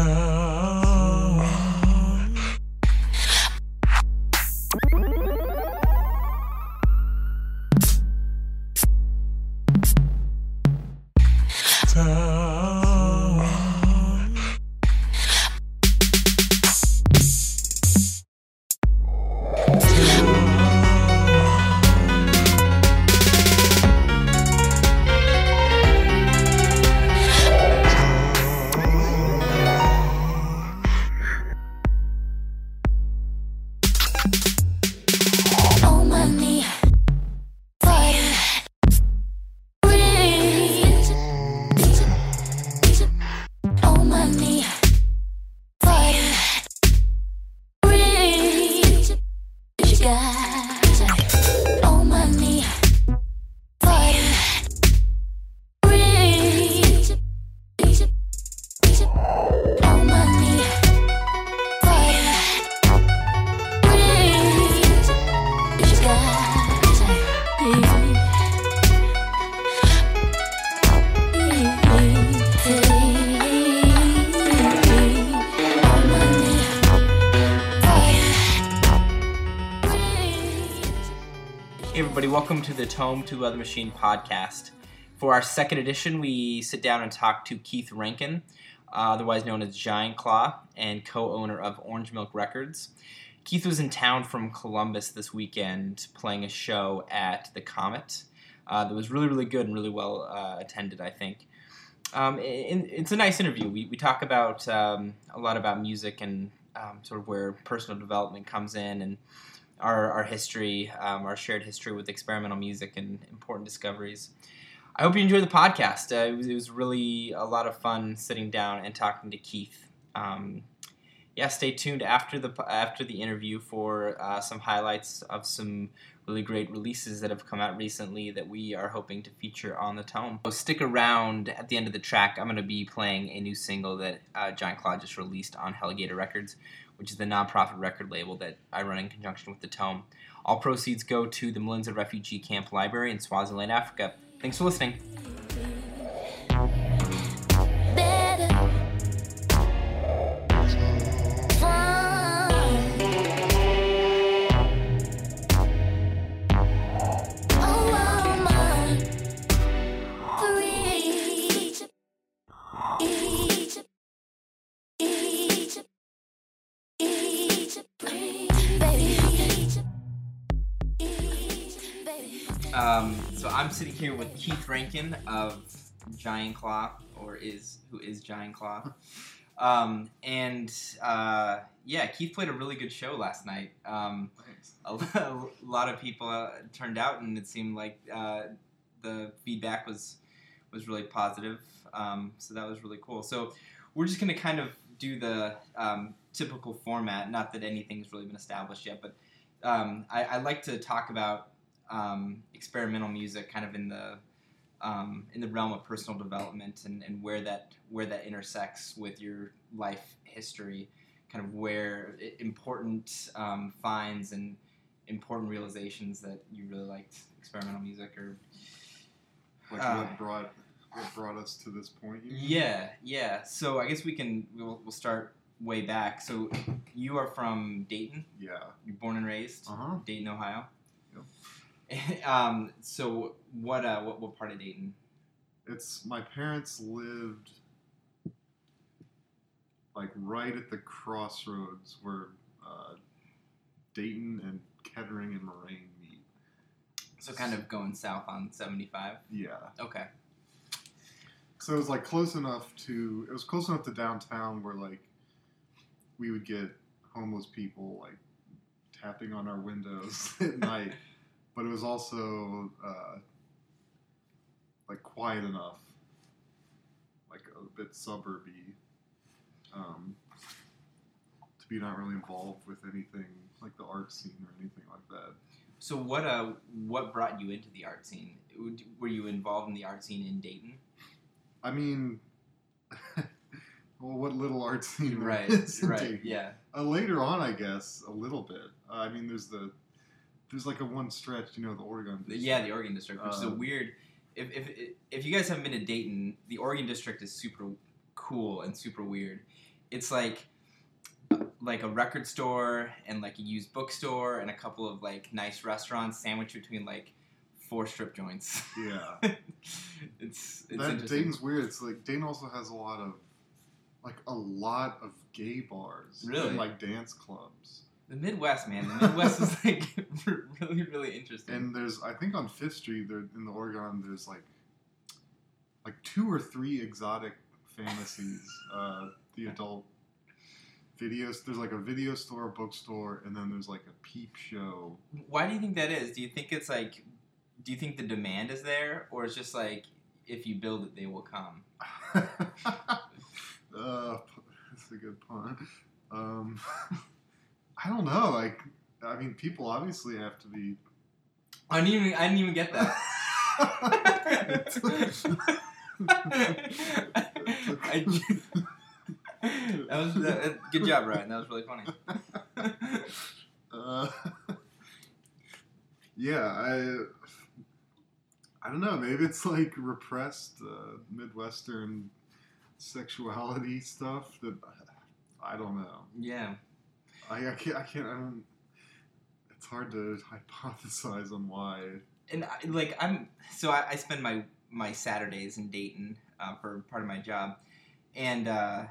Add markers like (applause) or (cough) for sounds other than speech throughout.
Oh Tome to Other Machine podcast. For our second edition, we sit down and talk to Keith Rankin, uh, otherwise known as Giant Claw, and co-owner of Orange Milk Records. Keith was in town from Columbus this weekend playing a show at the Comet uh, that was really, really good and really well uh, attended, I think. Um, and it's a nice interview. We, we talk about um, a lot about music and um, sort of where personal development comes in and our, our history, um, our shared history with experimental music and important discoveries. I hope you enjoyed the podcast. Uh, it, was, it was really a lot of fun sitting down and talking to Keith. Um, yeah, stay tuned after the after the interview for uh, some highlights of some really great releases that have come out recently that we are hoping to feature on the tome. So stick around at the end of the track. I'm going to be playing a new single that uh, Giant Claw just released on Heligator Records, which is the nonprofit record label that I run in conjunction with the tome. All proceeds go to the Malindza Refugee Camp Library in Swaziland, Africa. Thanks for listening. Sitting here with Keith Rankin of Giant Claw, or is who is Giant Claw, (laughs) um, and uh, yeah, Keith played a really good show last night. Um, a, a lot of people uh, turned out, and it seemed like uh, the feedback was was really positive. Um, so that was really cool. So we're just gonna kind of do the um, typical format. Not that anything's really been established yet, but um, I, I like to talk about um, experimental music, kind of in the um, in the realm of personal development, and, and where that where that intersects with your life history, kind of where important um, finds and important realizations that you really liked experimental music, or Like Uh, what brought what (sighs) brought us to this point? you mean? yeah, yeah. So I guess we can we'll, we'll start way back. So you are from Dayton. Yeah. You're born and raised. Uh huh. Dayton, Ohio. (laughs) um, so what, uh, what what part of Dayton? It's my parents lived like right at the crossroads where uh, Dayton and Kettering and Moraine meet. So kind of going south on seventy five. Yeah. Okay. So it was like close enough to it was close enough to downtown where like we would get homeless people like tapping on our windows (laughs) at night, but it was also uh, like quiet enough, like a bit suburby, um, to be not really involved with anything like the art scene or anything like that. So what uh what brought you into the art scene? Were you involved in the art scene in Dayton? I mean. (laughs) Well, what little art scene Right. is right. Dayton. Yeah. Uh, later on, I guess a little bit. Uh, I mean, there's the there's like a one stretch, you know, the Oregon. The- Yeah, the Oregon District, which is a Um, weird. If, if if you guys haven't been to Dayton, the Oregon District is super cool and super weird. it's like like a record store and like a used bookstore and a couple of like nice restaurants sandwiched between like four strip joints. Yeah. (laughs) it's it's that. Dayton's weird. It's like Dayton also has a lot of like a lot of gay bars Really? and like dance clubs. The Midwest, man. The Midwest is (laughs) like really, really interesting. And there's I think on Fifth Street there in the Oregon there's like like two or three exotic fantasies. (laughs) uh, the adult videos. There's like a video store, a bookstore, and then there's like a peep show. Why do you think that is? Do you think it's like, do you think the demand is there, or it's just like if you build it, they will come? (laughs) uh, that's a good pun. Um, I don't know. Like, I mean, people obviously have to be. I didn't even, I didn't even get that. (laughs) (laughs) I, that was that, good job, Ryan. That was really funny. uh, (laughs) yeah, I. I don't know. Maybe it's like repressed uh, Midwestern sexuality stuff that I don't know. Yeah. I, I can't. I can't. I don't. It's hard to hypothesize on why. and I, like I'm so I, I spend my my Saturdays in Dayton uh, for part of my job, and uh,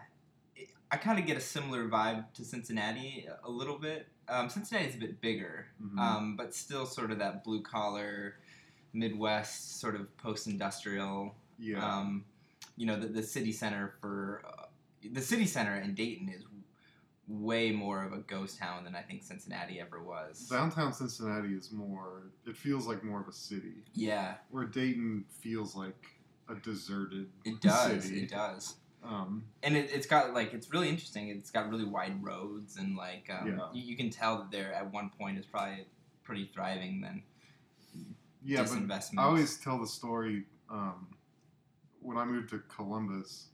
it- I kind of get a similar vibe to Cincinnati a little bit. Um, Cincinnati's a bit bigger, Mhm. um, but still sort of that blue collar, Midwest sort of post industrial. Yeah. Um, you know, the, the city center for uh, the city center in Dayton is way more of a ghost town than I think Cincinnati ever was. Downtown Cincinnati is more. It feels like more of a city, Yeah, where Dayton feels like a deserted. it does. City. It does. Um, and it, it's got like it's really interesting. It's got really wide roads and like um, Yeah. you, you can tell that there at one point is probably pretty thriving. Then yeah, but. I always tell the story. Um, when I moved to Columbus,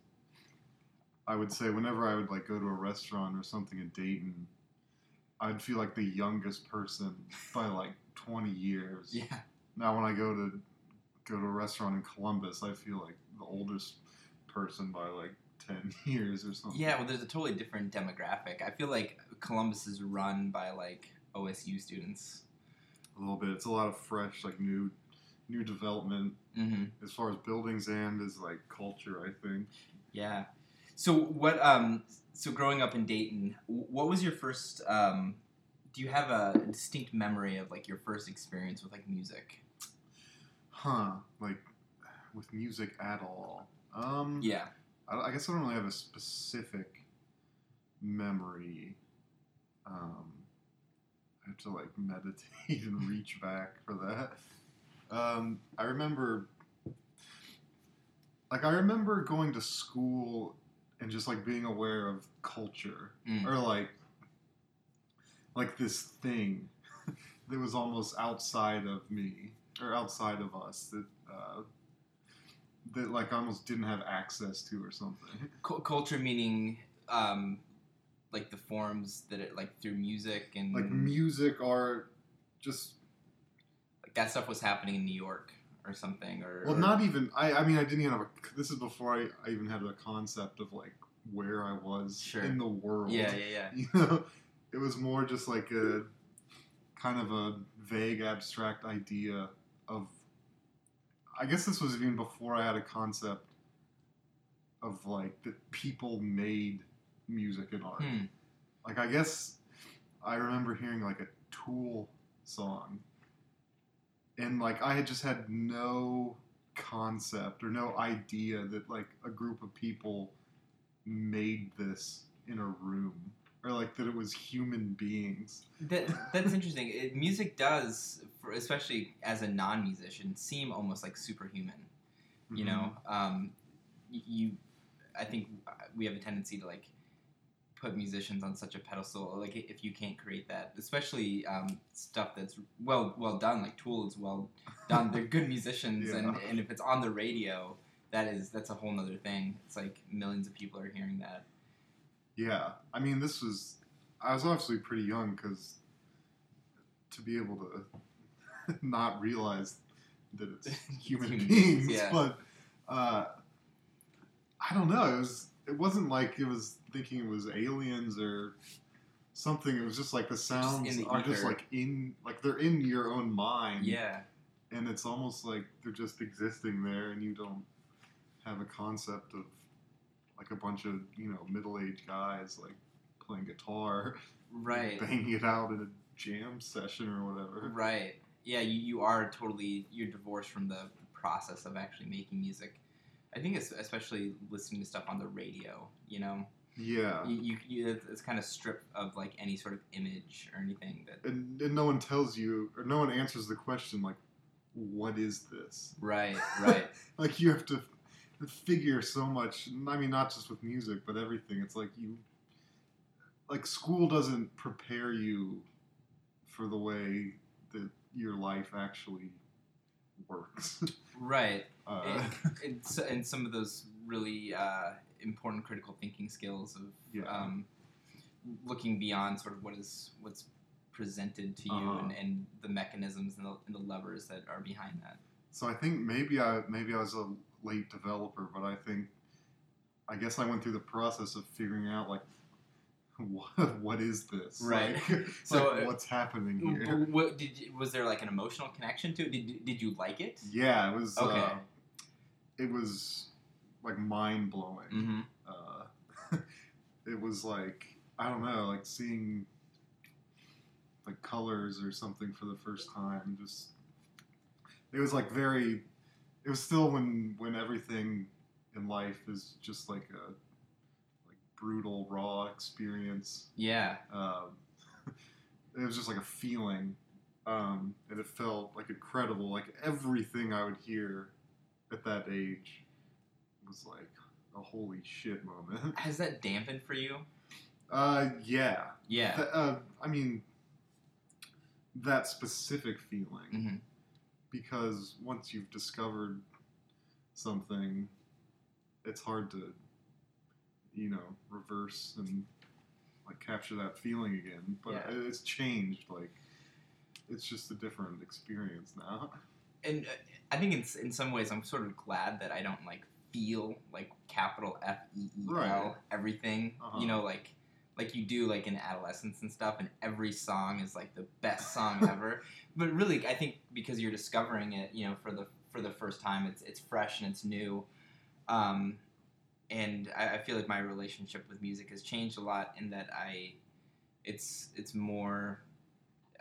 I would say whenever I would like go to a restaurant or something in Dayton, I'd feel like the youngest person (laughs) by like twenty years. yeah, Now when I go to go to a restaurant in Columbus, I feel like the oldest person by like ten (laughs) years or something. yeah. Well, there's a totally different demographic. I feel like Columbus is run by like OSU students. a little bit. It's a lot of fresh, like new, new development hmm as far as buildings and as like culture. I think. Yeah. So what? Um. So growing up in Dayton, what was your first? Um. Do you have a distinct memory of like your first experience with like music? Huh? Like with music at all? Um, Yeah. I, I guess I don't really have a specific memory. Um, I have to like (laughs) meditate and reach back for that. Um, I remember, like, I remember going to school and just like being aware of culture Mm. or like, like this thing (laughs) that was almost outside of me or outside of us that. Uh, that like I almost didn't have access to or something. (laughs) Cu- culture meaning um like the forms that it like through music and Like music, art, just like that stuff was happening in New York or something or well, not even. I I mean, I didn't even have a. This is before I, I even had a concept of like where I was Sure. in the world. yeah yeah yeah (laughs) You know, it was more just like a kind of a vague, abstract idea of. I guess this was even before I had a concept of like that people made music and art. Hmm. Like I guess I remember hearing like a Tool song, and like I had just had no concept or no idea that like a group of people made this in a room or like that it was human beings. that that's interesting. It, music does for, especially as a non-musician seem almost like superhuman you know? Um you i think we have a tendency to like put musicians on such a pedestal like if you can't create that especially um, stuff that's well well done like tool is well done they're good musicians and, Yeah. and if it's on the radio that is that's a whole nother thing it's like millions of people are hearing that Yeah, I mean, this was. I was obviously pretty young because to be able to (laughs) not realize that it's (laughs) human, beings, yeah. but uh, I don't know. It was. It wasn't like it was thinking it was aliens or something. It was just like the sounds the are just like in like they're in your own mind. Yeah. and it's almost like they're just existing there, and you don't have a concept of like a bunch of you know middle-aged guys like playing guitar, (laughs) Right. banging it out in a jam session or whatever. Right. Yeah, you, you are totally you're divorced from the process of actually making music. I think it's especially listening to stuff on the radio. You know, Yeah, you, you, you it's- kind of stripped of like any sort of image or anything that. and, and no one tells you or no one answers the question like, what is this? Right. (laughs) Right. Like you have to figure so much. I mean, not just with music, but everything. It's like you, like school doesn't prepare you for the way that your life actually works. right. (laughs) uh, and, and, so- and some of those really uh, important critical thinking skills of Yeah. um, looking beyond sort of what is what's presented to you Uh-huh. and, and the mechanisms and the, and the levers that are behind that. so I think maybe I maybe I was a late developer, but I think I guess I went through the process of figuring out like what (laughs) what is this? Right. Like, (laughs) So, like, uh, what's happening here? W- w- did you, was there like an emotional connection to it? Did, you- did you like it? Yeah, it was. Okay. Uh, it was like mind blowing. Mm-hmm. Uh, (laughs) it was like I don't know, like seeing like colors or something for the first time. Just it was like very. It was still when when everything in life is just like a like brutal raw experience. Yeah. Um, (laughs) it was just like a feeling, um, and it felt like incredible. Like everything I would hear at that age was like a holy shit moment. (laughs) Has that dampened for you? Uh, yeah. Yeah. Th- uh, I mean, that specific feeling, hmm because once you've discovered something, it's hard to, you know, reverse and like capture that feeling again. But Yeah. it's changed. Like, it's just a different experience now. And uh, I think in, in some ways I'm sort of glad that I don't like feel like capital F E E L Right. everything. Uh-huh. You know, like like you do like in adolescence and stuff, and every song is like the best (laughs) song ever. But really, I think because you're discovering it, you know, for the for the first time, it's it's fresh and it's new. Um, and I, I feel like my relationship with music has changed a lot in that I, it's it's more,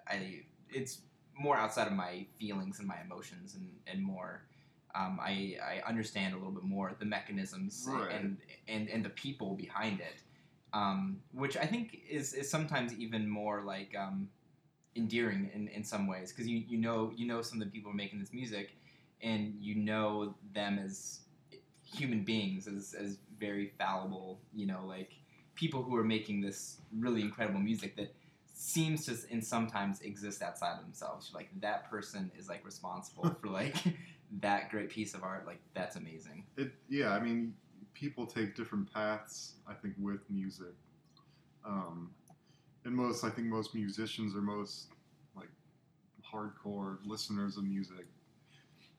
I it's more outside of my feelings and my emotions and and more. Um, I, I understand a little bit more the mechanisms Right. and, and and the people behind it, um, which I think is, is sometimes even more like um, endearing in, in some ways because you, you know you know some of the people who are making this music, and you know them as human beings as, as very fallible you know like people who are making this really incredible music that seems to in sometimes exist outside of themselves like that person is like responsible for like that great piece of art like that's amazing It, yeah, I mean, people take different paths. I think with music, um, and most, I think most musicians or most like hardcore listeners of music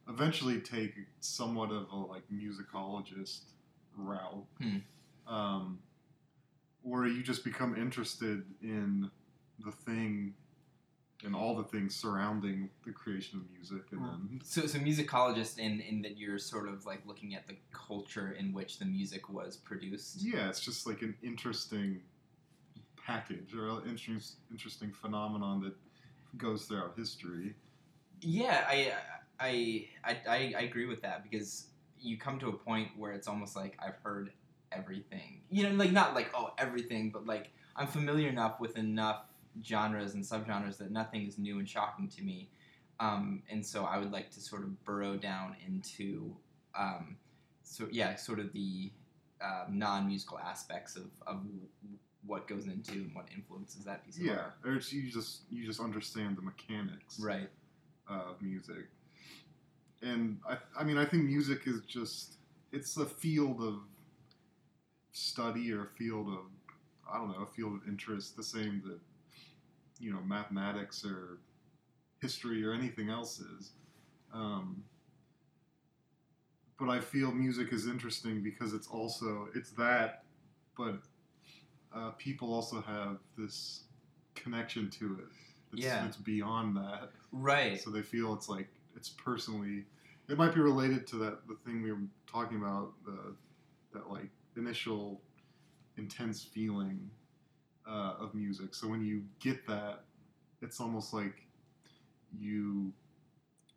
eventually take somewhat of a like musicologist route, Hmm. um, where you just become interested in the thing and all the things surrounding the creation of music, and hmm. then so so musicologist in in that you're sort of like looking at the culture in which the music was produced Yeah, it's just like an interesting package or an interest, interesting phenomenon that goes throughout history. Yeah, I, I, I, I, I agree with that because you come to a point where it's almost like I've heard everything. You know, like not like oh everything, but like I'm familiar enough with enough genres and subgenres that nothing is new and shocking to me. Um, and so I would like to sort of burrow down into, um, so yeah, sort of the uh, non-musical aspects of, of what goes into and what influences that piece of Yeah, art. or it's, you just you just understand the mechanics Right. of music, and I I mean I think music is just it's a field of study or a field of I don't know a field of interest, the same that you know mathematics or history or anything else is. Um, but I feel music is interesting because it's also it's that, but uh, people also have this connection to it. It's, Yeah. it's beyond that. Right. So they feel it's like it's personally. It might be related to that the thing we were talking about the that like initial intense feeling uh, of music. So when you get that, it's almost like you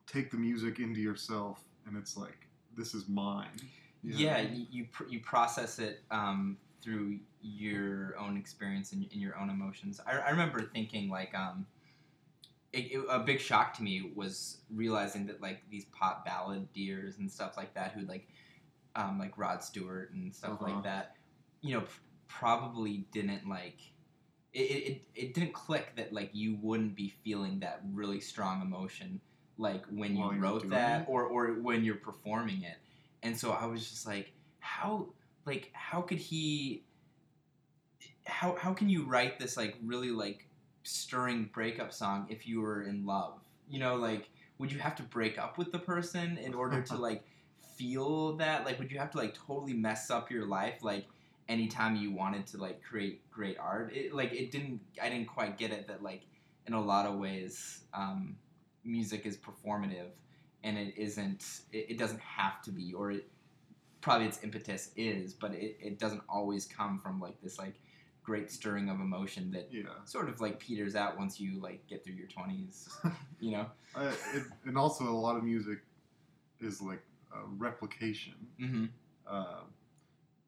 take the music into yourself, and it's like this is mine. You know? Yeah, you you, pr- you process it um, through your own experience and, and your own emotions. I, I remember thinking like um, it, it- a big shock to me was realizing that like these pop ballad deers and stuff like that who like um, like Rod Stewart and stuff Uh-huh. like that, you know, p- probably didn't like. It, it, it- didn't click that like you wouldn't be feeling that really strong emotion like when you wrote that it? or or when you're performing it and so I was just like, how like how could he how how can you write this like really like stirring breakup song if you were in love? You know, like would you have to break up with the person in order to (laughs) like feel that? Like would you have to like totally mess up your life like anytime you wanted to like create great art? It like it didn't I didn't quite get it that like in a lot of ways um, music is performative and it isn't it, it doesn't have to be or it probably its impetus is but it, it doesn't always come from like this like great stirring of emotion that Yeah. sort of like peters out once you like get through your 20s (laughs) you know I, it, and also a lot of music is like a replication, mm-hmm. uh,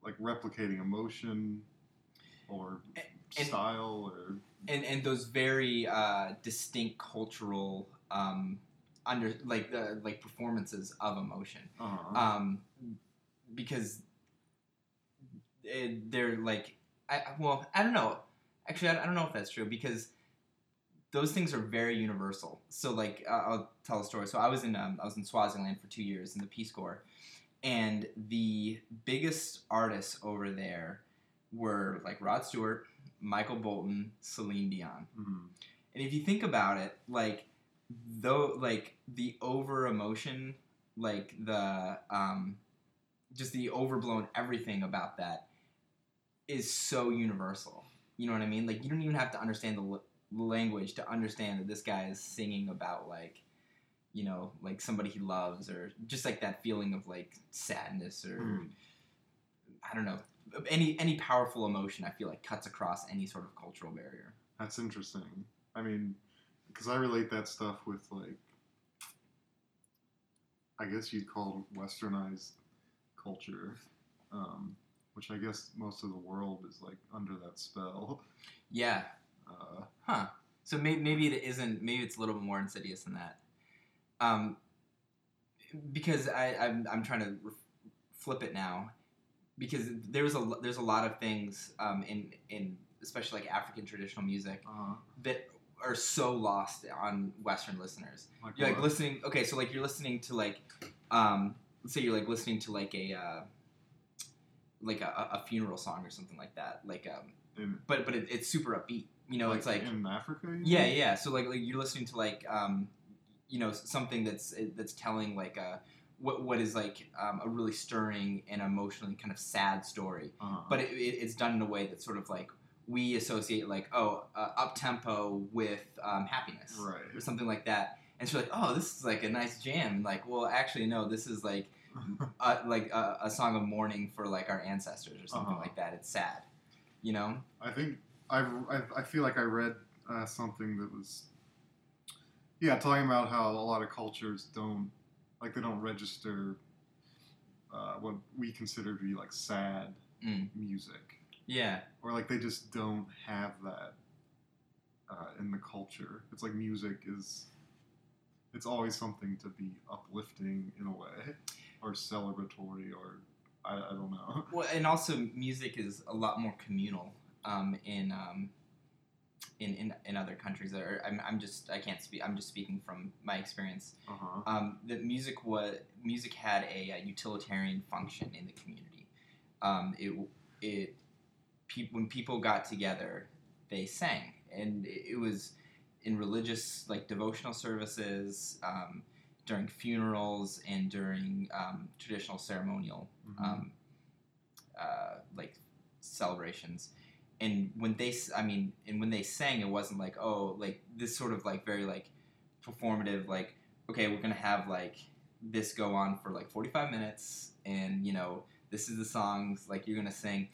like replicating emotion or and- style or and and those very uh, distinct cultural um, under like the like performances of emotion. Uh, um, because it, they're like I well I don't know. Actually I, I don't know if that's true because those things are very universal. So like uh, I'll tell a story. So I was in um, I was in Swaziland for two years in the Peace Corps and the biggest artists over there were like Rod Stewart Michael Bolton Celine Dion mhm. and if you think about it, like though like the over emotion, like the um just the overblown everything about that is so universal. You know what I mean? Like you don't even have to understand the l- language to understand that this guy is singing about like you know, like somebody he loves or just like that feeling of like sadness or Mm. I don't know. Any any powerful emotion I feel like cuts across any sort of cultural barrier. That's interesting. I mean, because I relate that stuff with like, I guess you'd call westernized culture, um, which I guess most of the world is like under that spell. Yeah, Uh, Huh. So may- maybe it isn't. Maybe it's a little bit more insidious than that. Um, because I I'm, I'm trying to re- flip it now, because there's a there's a lot of things um, in in especially like African traditional music uh, that are so lost on Western listeners. like You're like listening. Okay, so like you're listening to like, um, let's say you're like listening to like a. Uh, like a, a funeral song or something like that, like um, in, but but it, it's super upbeat. You know, it's like in Africa. yeah, mean? yeah. So like, like you're listening to like um, you know something that's that's telling like a what what is like um, a really stirring and emotionally kind of sad story, Uh-huh. but it, it, it's done in a way that's sort of like we associate like oh uh, up tempo with um, happiness right. or something like that. And she's like, oh, this is like a nice jam. And like, well, actually, no, this is like a, (laughs) like a, a song of mourning for like our ancestors or something Uh-huh. like that. It's sad, you know. I think I, I, I feel like I read uh, something that was yeah talking about how a lot of cultures don't like they don't register uh, what we consider to be like sad Mm. music Yeah, or like they just don't have that uh, in the culture. It's like music is it's always something to be uplifting in a way or celebratory or I, I don't know. Well, and also music is a lot more communal um, in, um, in in in other countries. Or I'm, I'm just I can't speak. I'm just speaking from my experience. Uh-huh. Um, that music was music had a, uh utilitarian function in the community. Um, it it pe- when people got together, they sang, and it, it was in religious like devotional services. Um, during funerals and during um, traditional ceremonial Mhm. um, uh, like celebrations, and when they I mean and when they sang it wasn't like oh like this sort of like very like performative like okay we're gonna have like this go on for like 45 minutes and you know this is the songs like you're gonna sing.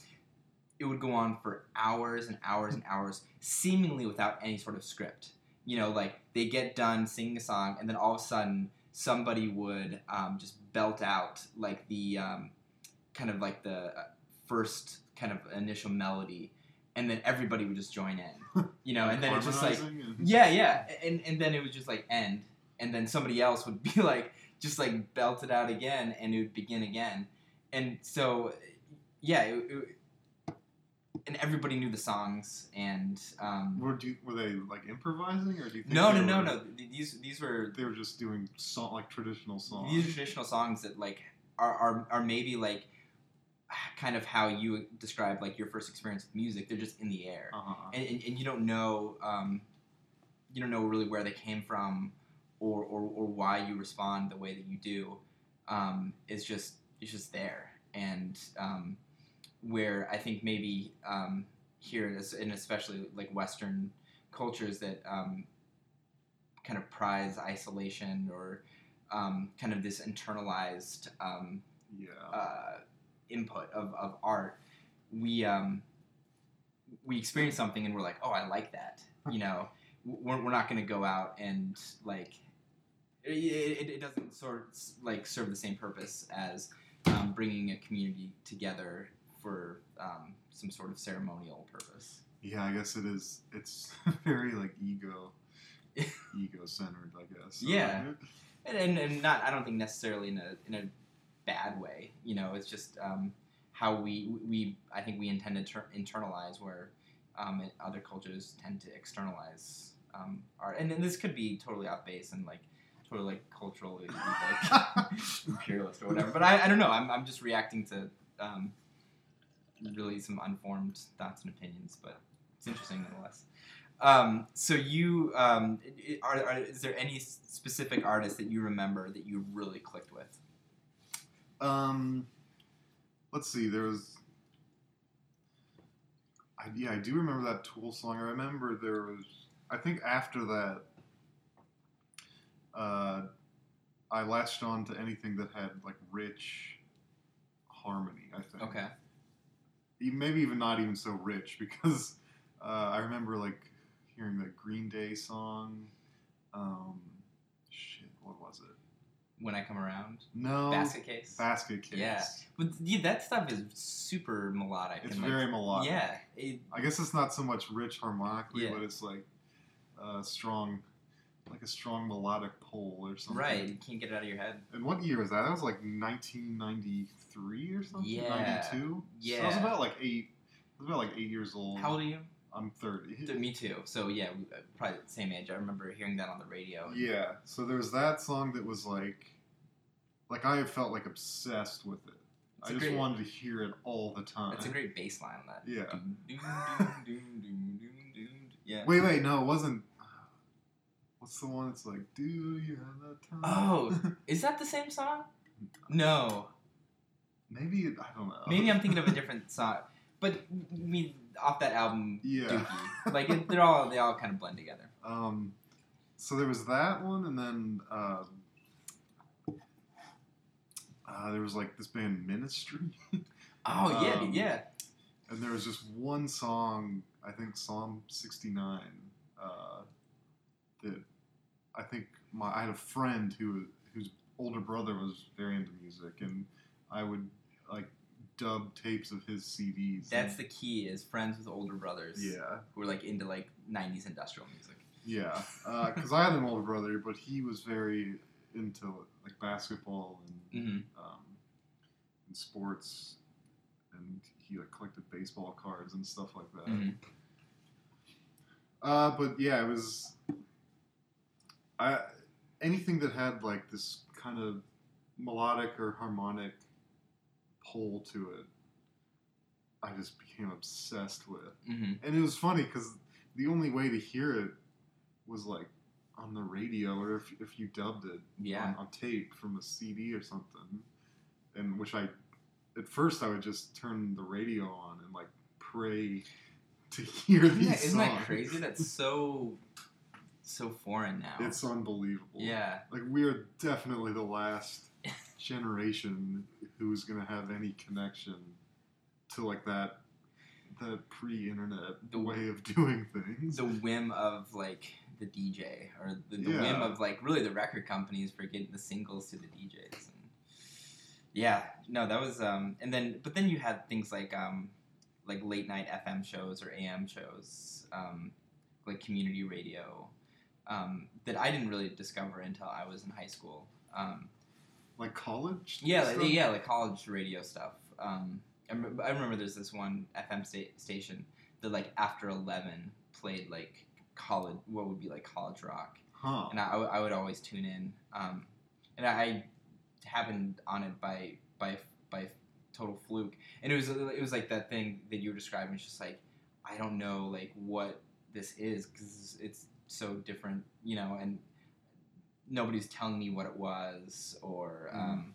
It would go on for hours and hours and hours seemingly without any sort of script. You know like they get done singing a song and then all of a sudden somebody would um, just belt out like the um, kind of like the uh, first kind of initial melody and then everybody would just join in you know and then it's just like yeah, yeah, and and then it would just like end, and then somebody else would be (laughs) like just like belt it out again, and it would begin again, and so yeah, it, it- and everybody knew the songs, and um, Were, do, were they like improvising, or do you think no, no, no, were- no, th- these these were They were just doing song like traditional songs. these are traditional songs that like are are, are maybe like kind of how you describe like your first experience with music. They're just in the air. uh-huh. and, and, and you don't know um, you don't know really where they came from or, or, or why you respond the way that you do um, it's just it's just there and um, where I think maybe um, here and especially like Western cultures that um, kind of prize isolation or um, kind of this internalized um, yeah. uh, input of, of art, we um, we experience something and we're like, oh, I like that. You know, we're, we're not going to go out and like it, it, it doesn't sort of, like serve the same purpose as um, bringing a community together for um, some sort of ceremonial purpose. Yeah, I guess it is. It's (laughs) very like ego, (laughs) ego centered. I guess. So, Yeah. and, and, and not I don't think necessarily in a in a bad way. You know, it's just um, how we we I think we intend to ter- internalize where um, other cultures tend to externalize um, art, and, then this could be totally off base and like totally like culturally like (laughs) imperialist or whatever. But I, I don't know. I'm I'm just reacting to um, really some unformed thoughts and opinions, but it's interesting nonetheless. Um, so you um, are, are is there any specific artist that you remember that you really clicked with? Um, let's see. There was. I, yeah, I do remember that Tool song. I remember there was. I think after that, uh, I latched on to anything that had like rich harmony. I think. Okay. Maybe even not even so rich (laughs) because uh, I remember like hearing the Green Day song. Um, shit, what was it? When I come around, No. basket case. Basket Case. Yeah. But yeah, that stuff is super melodic. It's and, like, very melodic. Yeah. It, I guess it's not so much rich harmonically, Yeah. but it's like uh, strong, like a strong melodic pull or something. right. You can't get it out of your head. And what year was that? That was like 1993 or something. Yeah. 92. So I was about like eight. I was about like eight years old. How old are you? I'm 30. Me too. So yeah, uh, probably the same age. I remember hearing that on the radio. Yeah. So there was that song that was like, like I felt like obsessed with it. It's I just great- wanted to hear it all the time. It's a great bass line on that. Yeah. Yeah. Wait, wait, no, it wasn't. What's the one? It's like, do you have the time? Oh. (laughs) Is that the same song? No. maybe I don't know. Maybe I'm thinking of a (laughs) different song. But I mean, off that album, Yeah. Dookie. (laughs) Like it, they're all they all kind of blend together. Um, so there was that one, and then um, uh, there was like this band Ministry, (laughs) Oh yeah, Um, yeah. and there was just one song, I think Psalm sixty nine, uh, that I think my I had a friend who whose older brother was very into music, and I would like dub tapes of his CDs. That's the key. Is friends with older brothers. yeah. Who are like into like '90s industrial music. Yeah, because I had an older brother, but he was very into like basketball and hmm um, and sports, and he like collected baseball cards and stuff like that. hmm Uh, but yeah, it was. I anything that had like this kind of melodic or harmonic pull to it, I just became obsessed with. hmm And it was funny because the only way to hear it was like on the radio or if, if you dubbed it Yeah. on, on tape from a CD or something. And which I, at first, I would just turn the radio on and like pray to (laughs) hear Isn't these that, isn't that songs. crazy? That's (laughs) so so foreign now. It's unbelievable. yeah. Like we are definitely the last (laughs) generation who's gonna have any connection to like that that pre-internet The- way of doing things. the whim of like the DJ or the, the Yeah. whim of like really the record companies for getting the singles to the DJs. And yeah, no, that was um, and then but then you had things like um, like late night FM shows or AM shows, um, like community radio, um, that I didn't really discover until I was in high school. Um, like college. yeah, like, yeah, like college radio stuff. Um, I, rem- I remember there's this one FM sta- station that like after eleven played like college, what would be like college rock, Huh. and I, I would- always tune in. Um, and I happened on it by by by total fluke, and it was it was like that thing that you were describing. It's just like I don't know like what this is because it's so different, you know, and nobody's telling me what it was or Mhm. um,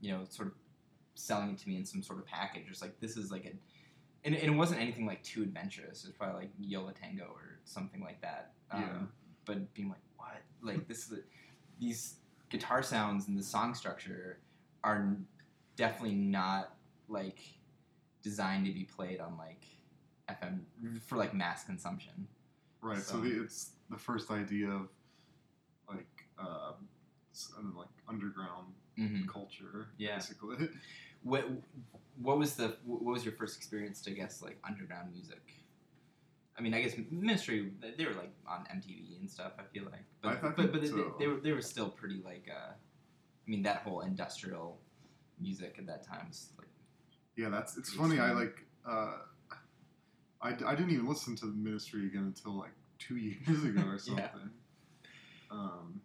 you know sort of selling it to me in some sort of package. It's like this is like a and, and it wasn't anything like too adventurous. It's probably like Yo La Tengo or something like that. Um, Yeah. But being like, what? Like this is these guitar sounds and the song structure are definitely not like designed to be played on like FM for like mass consumption. Right. So, So- the, it's the first idea of like uh, uh, like underground Mm-hmm. culture, Yeah. basically. (laughs) What what was the what was your first experience to guess like underground music? I mean, I guess Ministry they were like on MTV and stuff. I feel like, but but, but they, so. they were they were still pretty like. Uh, I mean, that whole industrial music at that time was like Yeah, that's it's funny. I like uh, I, I didn't even listen to the Ministry again until like two (laughs) years ago or (laughs) something. Yeah. Um,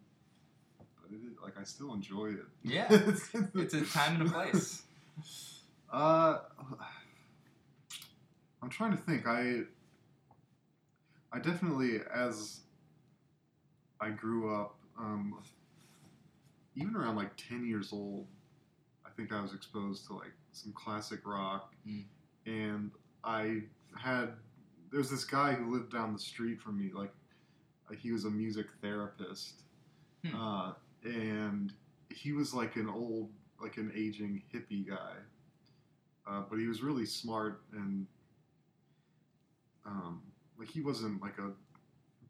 but it is, like I still enjoy it. Yeah. (laughs) it's a time and a place. Uh, I'm trying to think. I I definitely, as I grew up, um, even around like ten years old, I think I was exposed to like some classic rock, Mm. and I had there's this guy who lived down the street from me. Like he was a music therapist, Hmm. uh, and he was like an old, like an aging hippie guy uh, but he was really smart and um, like he wasn't like a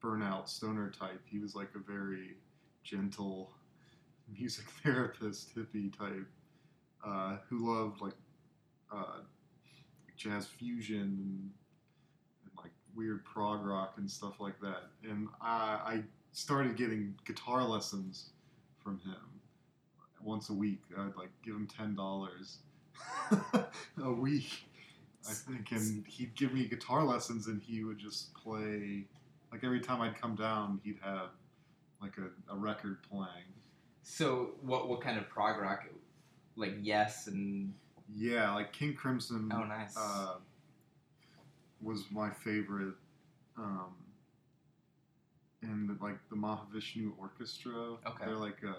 burnout stoner type. He was like a very gentle music (laughs) therapist hippie type uh, who loved like uh, jazz fusion and, and like weird prog rock and stuff like that. And I, I started getting guitar lessons from him once a week. I'd like give him ten dollars (laughs) a week, I think, and he'd give me guitar lessons, and he would just play. Like every time I'd come down, he'd have like a, a record playing. So what what kind of prog rock? Like Yes and Yeah, like King Crimson. oh nice. uh, was my favorite. Um, and like the Mahavishnu Orchestra. Okay. They're like a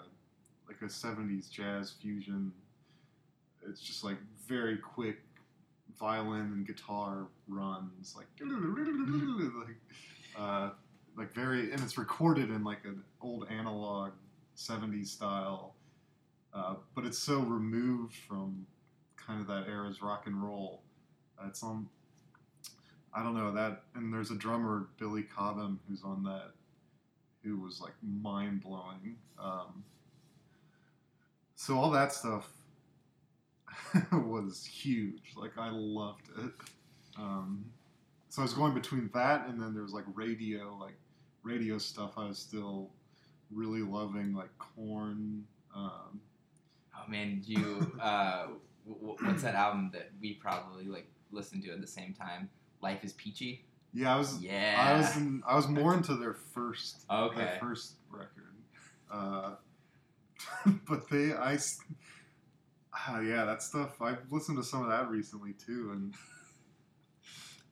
like a '70s jazz fusion. It's just like very quick violin and guitar runs, like (laughs) like uh, like very, and it's recorded in like an old analog '70s style. Uh, but it's so removed from kind of that era's rock and roll. Uh, it's on. I don't know that, and there's a drummer Billy Cobham who's on that, who was like mind blowing. Um, so all that stuff (laughs) was huge. Like I loved it. Um, so I was going between that and then there was like radio, like radio stuff. I was still really loving, like Korn. Um, oh man, you uh, w- w- what's that album that we probably like listened to at the same time? Life is Peachy. yeah, I was. Yeah. I was. In, I was (laughs) more into their first. Okay. Their first record. Uh, (laughs) but they, I. Ah, yeah, that stuff. I've listened to some of that recently too, and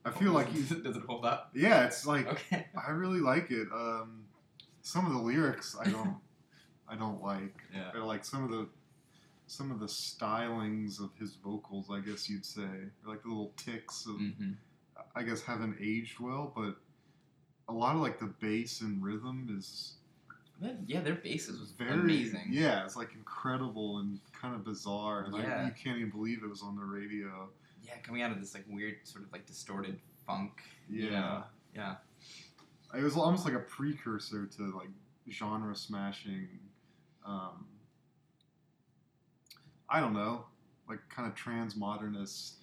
I feel like you. (laughs) does it hold up? Yeah, it's like Okay. (laughs) I really like it. Um, some of the lyrics I don't, I don't like. (laughs) Yeah. Or like some of the, some of the stylings of his vocals, I guess you'd say, or like the little ticks of. hmm I guess haven't aged well, but a lot of like the bass and rhythm is yeah, their bases was very amazing. Yeah, it's like incredible and kind of bizarre, and Yeah. I, you can't even believe it was on the radio. Yeah, coming out of this like weird sort of like distorted funk. you Yeah. know? Yeah. It was almost like a precursor to like genre smashing. Um, I don't know, like kind of transmodernist,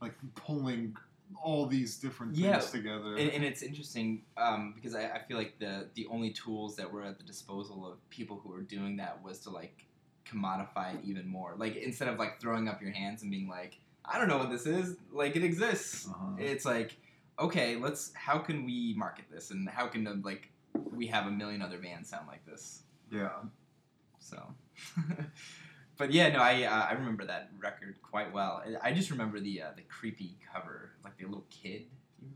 like pulling all these different Yeah, things together. And, and it's interesting um, because I, I feel like the the only tools that were at the disposal of people who were doing that was to like commodify it even more. Like instead of like throwing up your hands and being like, I don't know what this is, like it exists. Uh-huh. It's like, okay, let's how can we market this and how can like we have a million other bands sound like this. yeah, So, (laughs) but yeah, no, I uh, I remember that record quite well. I I just remember the uh, the creepy cover, like the little kid.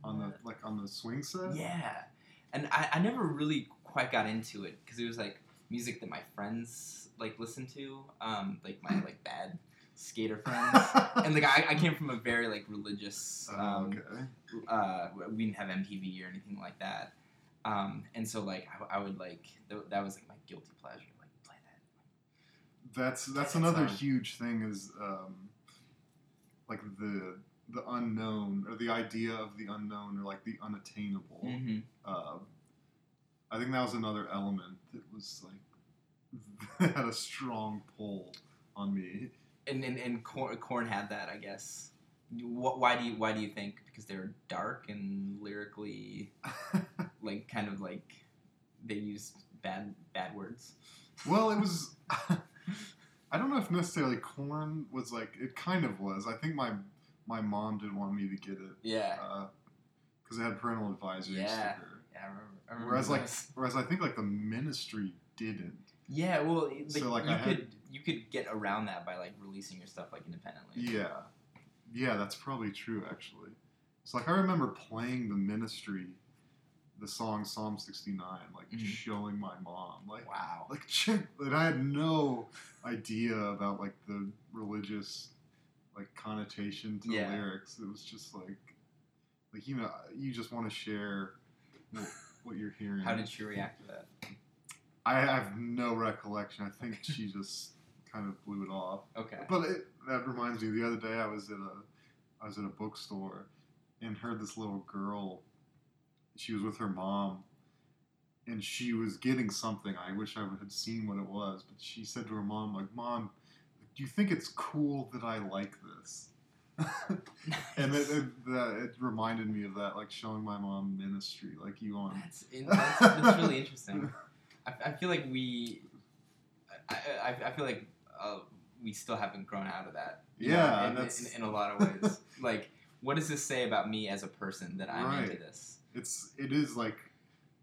On the like on the swing set. yeah, and I, I never really quite got into it because it was like music that my friends like listened to, um, like my like bad skater friends. (laughs) And like I, I came from a very like religious Oh, um, okay. uh, we didn't have MTV or anything like that. Um, and so like I, I would like th- that was like my guilty pleasure, like play that. That's that's another huge thing is um, like the the unknown or the idea of the unknown or like the unattainable. Mm-hmm. Uh, I think that was another element that was like (laughs) had a strong pull on me. And and, and Korn, Korn had that, I guess. Wh- Why do you why do you think? Because they're dark and lyrically (laughs) like kind of like they used bad bad words. well, it was. (laughs) I don't know if necessarily Korn was like it kind of was. I think my my mom did want me to get it Yeah. Uh, because it had parental advisory Yeah. sticker. Yeah, I remember. I remember Whereas like whereas I think like the ministry didn't. yeah, well, like, So, like, you I had- could you could get around that by like releasing your stuff like independently. Yeah, yeah, that's probably true actually. It's like I remember playing the ministry, the song Psalm sixty nine, like Mhm. showing my mom, like Wow. like (laughs) that I had no idea about like the religious like connotation to Yeah. the lyrics. It was just like like you know you just want to share what, what you're hearing. How did she react to that? I have no recollection. I think she just kind of blew it off. Okay. But it, that reminds me. The other day, I was at a, I was at a bookstore, and heard this little girl. She was with her mom, and she was getting something. I wish I had seen what it was, but she said to her mom, "Like, mom, do you think it's cool that I like this?" (laughs) and it, it, it reminded me of that, like showing my mom ministry, like you on. That's, in, that's, that's really interesting. (laughs) I, I feel like we, I, I, I feel like uh, we still haven't grown out of that. you know, Yeah, in, that's- in, in a lot of ways. like, what does this say about me as a person that I'm into this? It's it is like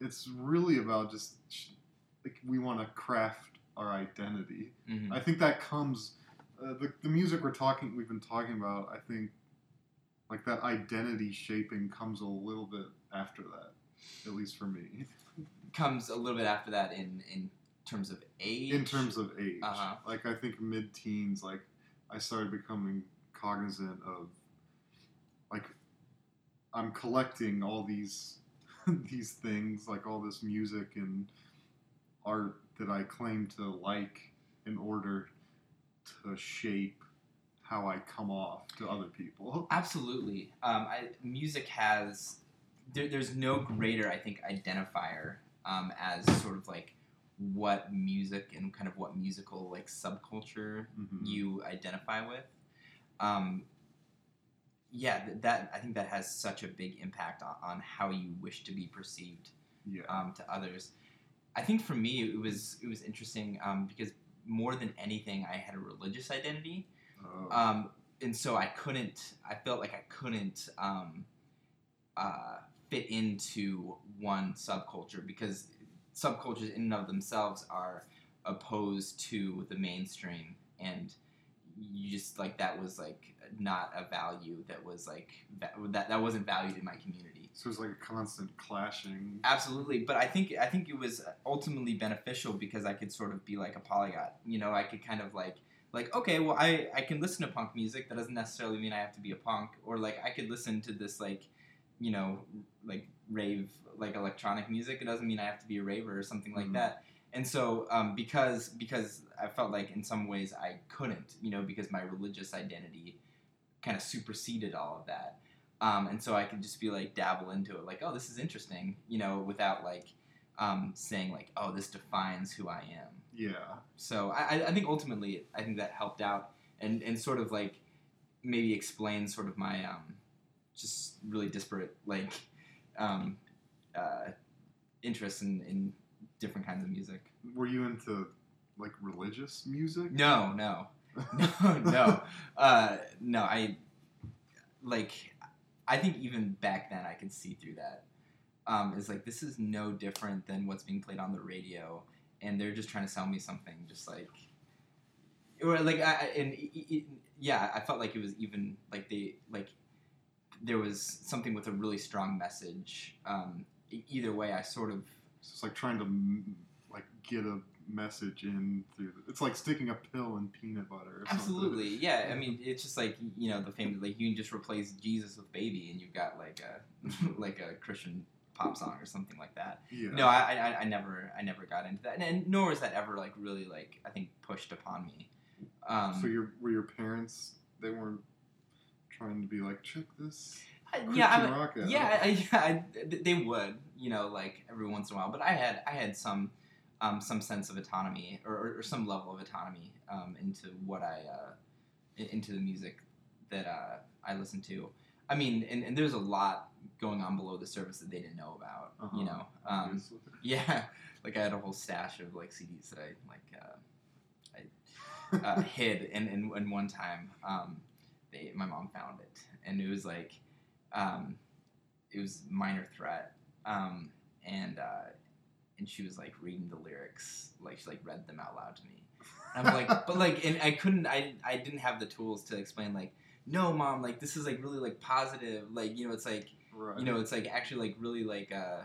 it's really about just like we want to craft our identity Mhm. i think that comes uh, the, the music we're talking we've been talking about i think like that identity shaping comes a little bit after that at least for me (laughs) Comes a little bit after that in in terms of age. in terms of age Uh-huh. like i think mid-teens like i started becoming cognizant of i'm collecting all these (laughs) these things like all this music and art that i claim to like in order to shape how i come off to other people (laughs) Absolutely. Um, I, music has there, there's no greater I think identifier um, as sort of like what music and kind of what musical like subculture Mhm. you identify with. Um, yeah, that I think that has such a big impact on, on how you wish to be perceived yeah um, to others. I think for me it was it was interesting um, because more than anything I had a religious identity Oh. um, and so I couldn't. I felt like I couldn't um, uh, fit into one subculture because subcultures in and of themselves are opposed to the mainstream, and you just like that was like not a value that was like that that wasn't valued in my community. so it's like a constant clashing Absolutely, but I think I think it was ultimately beneficial because I could sort of be like a polyglot. You know, I could kind of like like okay, well I I can listen to punk music. That doesn't necessarily mean I have to be a punk. Or like I could listen to this like you know, like rave like electronic music. It doesn't mean I have to be a raver or something like Mhm. that. And so um, because because I felt like in some ways I couldn't, you know, because my religious identity kind of superseded all of that. Um, and so I could just be like dabble into it, like, oh, this is interesting, you know, without like um, saying like, oh, this defines who I am. Yeah. So I, I- I think ultimately, I think that helped out and, and sort of like maybe explain sort of my um, just really disparate like um, uh, interests in, in different kinds of music. Were you into like religious music? No, no, (laughs) no, no, uh, no. I like. I think even back then, I could see through that. Um, it's like this is no different than what's being played on the radio, and they're just trying to sell me something, just like, or like, I, and e- e- yeah, I felt like it was even like they like there was something with a really strong message. Um, either way, I sort of It's like trying to like get a message in through. The, it's like sticking a pill in peanut butter. Or Absolutely, yeah. I mean, it's just like you know the famous like you can just replace Jesus with baby, and you've got like a (laughs) like a Christian pop song or something like that. Yeah. No, I, I I never I never got into that, and, and nor was that ever like really like I think pushed upon me. Um, so your were your parents? They weren't trying to be like, check this. Christian yeah, I, yeah, I, (laughs) yeah, I, they would, you know, like every once in a while. But I had I had some um, some sense of autonomy or, or, some level of autonomy um, into what I uh, into the music that uh, I listen to. I mean, and, and there's a lot going on below the surface that they didn't know about. Uh-huh, You know, um, (laughs) yeah, like I had a whole stash of like CDs that I like uh, I uh, (laughs) hid, and, and and one time, um, they my mom found it, and it was like, um, it was Minor Threat, um, and uh, and she was like reading the lyrics, like she like read them out loud to me. And I'm like, but like, and I couldn't, I I didn't have the tools to explain like, no, mom, like this is like really like positive, like you know, it's like right. you know it's like actually like really like uh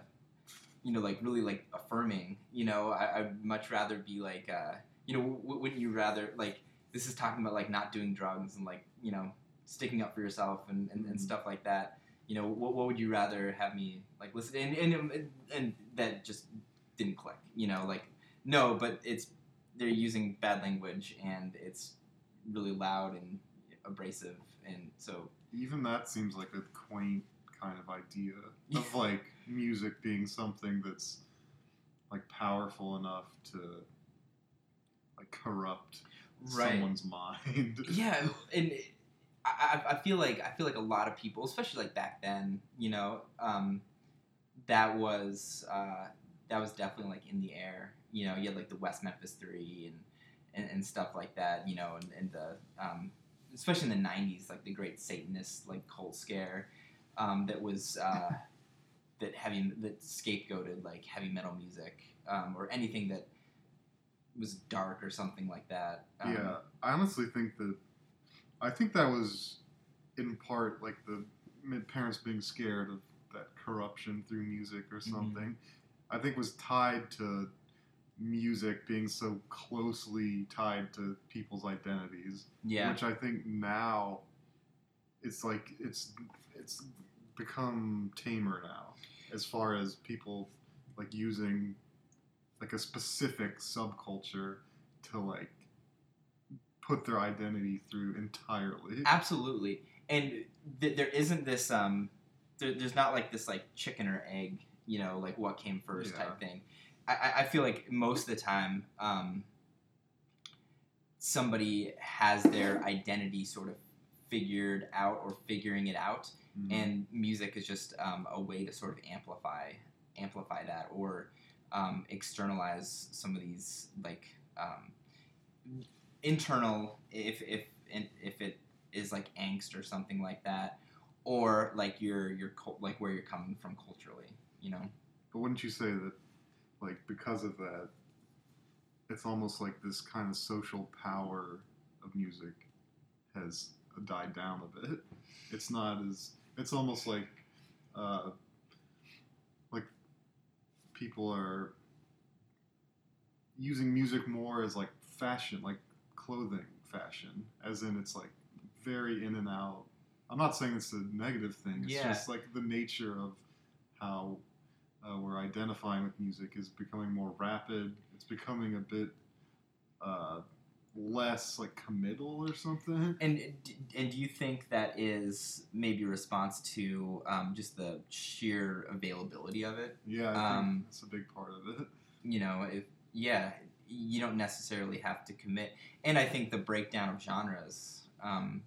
you know like really like affirming you know I, i'd much rather be like uh you know w- wouldn't you rather like this is talking about like not doing drugs and like you know sticking up for yourself and, and, and Mhm. stuff like that you know what, what would you rather have me like listen and, and and that just didn't click you know like no but it's they're using bad language and it's really loud and abrasive and so Even that seems like a quaint kind of idea of (laughs) like music being something that's like powerful enough to like corrupt someone's mind. (laughs) yeah and I, I I feel like i feel like a lot of people especially like back then you know um, that was uh, that was definitely like in the air you know you had like the west memphis three and and, and stuff like that you know and, and the um, especially in the 90s like the great satanist like cult scare um, that was uh, (laughs) that heavy that scapegoated like heavy metal music um, or anything that was dark or something like that um, yeah, I honestly think that I think that was in part like the parents being scared of that corruption through music or Mhm. something. I think was tied to music being so closely tied to people's identities. yeah which I think now it's like it's it's become tamer now as far as people like using like a specific subculture to like put their identity through entirely. Absolutely, and th- there isn't this um, there, there's not like this like chicken or egg, you know, like what came first Yeah. type thing. I, I- feel like most of the time, um, somebody has their identity sort of figured out or figuring it out, Mhm. and music is just um, a way to sort of amplify amplify that or um, externalize some of these like um, internal if if if it is like angst or something like that or like your your like where you're coming from culturally you know But wouldn't you say that, like, because of that, it's almost like this kind of social power of music has died down a bit? It's not as. It's almost like, uh, like, people are using music more as like fashion, like clothing fashion, as in it's like very in and out I'm not saying it's a negative thing. It's Yeah. just like the nature of how uh, we're identifying with music is becoming more rapid. It's becoming a bit uh, less like committal or something. And and do you think that is maybe a response to um, just the sheer availability of it? Yeah, Um, that's a big part of it. You know, if yeah, you don't necessarily have to commit. And I think the breakdown of genres, um,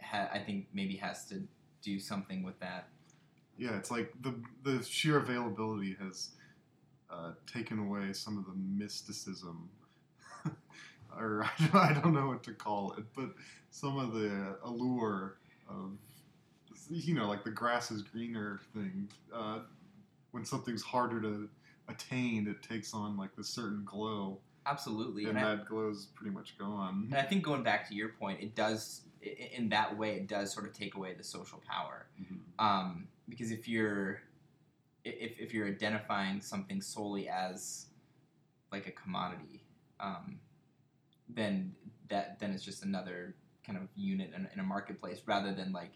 ha- I think maybe has to do something with that. Yeah, it's like the the sheer availability has uh, taken away some of the mysticism, (laughs) or (laughs) I don't, I don't know what to call it, but some of the allure of you know, like the grass is greener thing. Uh, when something's harder to attain, it takes on like this certain glow, Absolutely. and And I, that glow's pretty much gone. and I think going back to your point, it does in that way it does sort of take away the social power. Mhm. um, because if you're if, if you're identifying something solely as like a commodity um, then that then it's just another kind of unit in, in a marketplace rather than like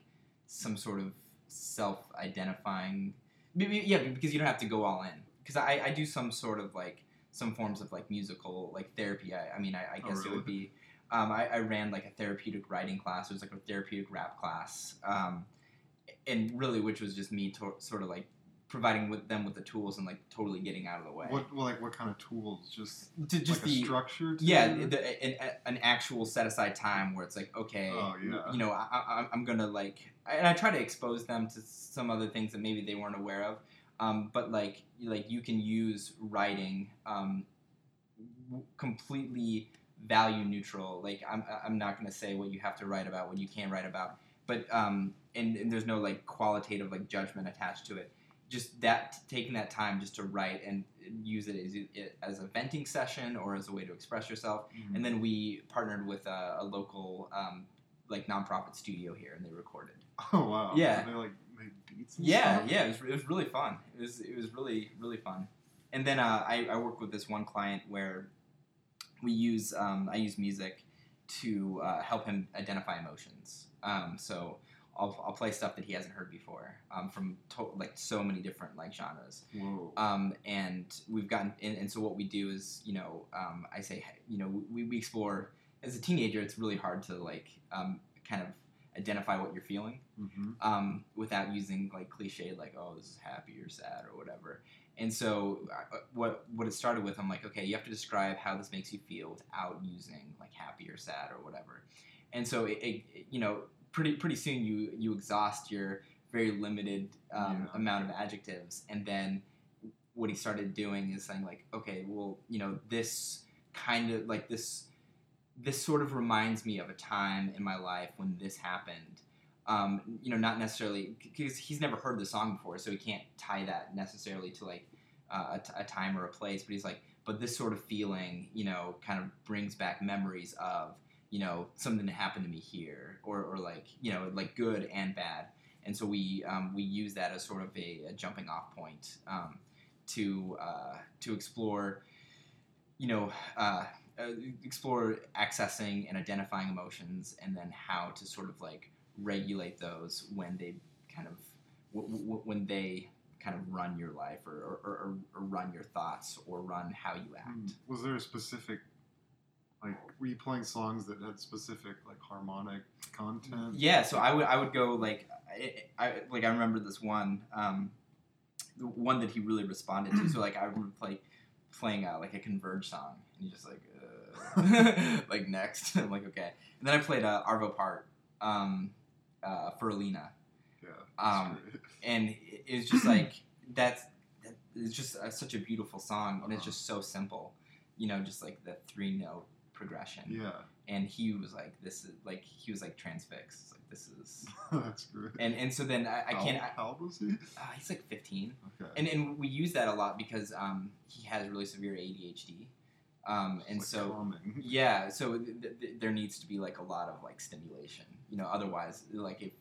some sort of self-identifying maybe yeah because you don't have to go all in. Because I, I do some sort of like some forms of like musical like therapy. I, I mean i, I Oh, guess it would be um, I, I ran like a therapeutic writing class. It was like a therapeutic rap class. Um, and really which was just me to, sort of like providing with them with the tools and like totally getting out of the way What well, like what kind of tools? Just to just like a the structure? To yeah the, an, an actual set aside time where it's like okay Oh, yeah. you know I, I, i'm gonna like and i try to expose them to some other things that maybe they weren't aware of um, but like like you can use writing um, w- completely value neutral like i'm, I'm not gonna say what you have to write about what you can't write about but um, and, and there's no like qualitative like judgment attached to it just that taking that time just to write and use it as, as a venting session or as a way to express yourself Mhm. and then we partnered with a, a local um, like nonprofit studio here and they recorded Oh wow! (laughs) Yeah. they like made beats. And yeah stuff? yeah it was, it was really fun it was it was really really fun and then uh, I, I work with this one client where we use um, i use music to uh, help him identify emotions um, so I'll, I'll play stuff that he hasn't heard before um, from to- like so many different like genres. Whoa. um, and we've gotten and, and so what we do is you know um, i say you know we, we explore as a teenager it's really hard to like um, kind of identify what you're feeling hmm um, without using like cliche like oh this is happy or sad or whatever. And so uh, what what it started with i'm like okay you have to describe how this makes you feel without using like happy or sad or whatever. And so it, it- you know pretty pretty soon you you exhaust your very limited um, Yeah. amount of adjectives and then what he started doing is saying like okay well you know this kind of like this this sort of reminds me of a time in my life when this happened um, you know not necessarily because he's never heard the song before so he can't tie that necessarily to like uh, a, t- a time or a place but he's like but this sort of feeling you know kind of brings back memories of you know something happened to me here or, or like you know like good and bad and so we um, we use that as sort of a, a jumping off point um, to uh, to explore you know uh, uh, explore accessing and identifying emotions and then how to sort of like regulate those when they kind of w- w- when they kind of run your life or, or, or, or run your thoughts or run how you act Hmm. Was there a specific, like, were you playing songs that had specific like harmonic content? Yeah, so I would I would go like I, I like I remember this one um, the one that he really responded to. So like I remember play, playing uh, like a Converge song, and he just like uh, (laughs) like next. (laughs) I'm like okay, and then I played uh, Arvo Pärt um, uh, Für Alina, Yeah. Um, great. (laughs) and it's just like that's that- it's just uh, such a beautiful song, and it's Uh-huh. just so simple, you know, just like the three note progression. yeah, And he was like, "This is like," he was like transfixed. Like this is, (laughs) that's great. and and so then I, I can't. I, How old was he? uh, he's like 15, Okay. and and we use that a lot because um he has really severe ADHD, um and Like so calming. (laughs) yeah, so th- th- there needs to be like a lot of like stimulation, you know. Otherwise, like if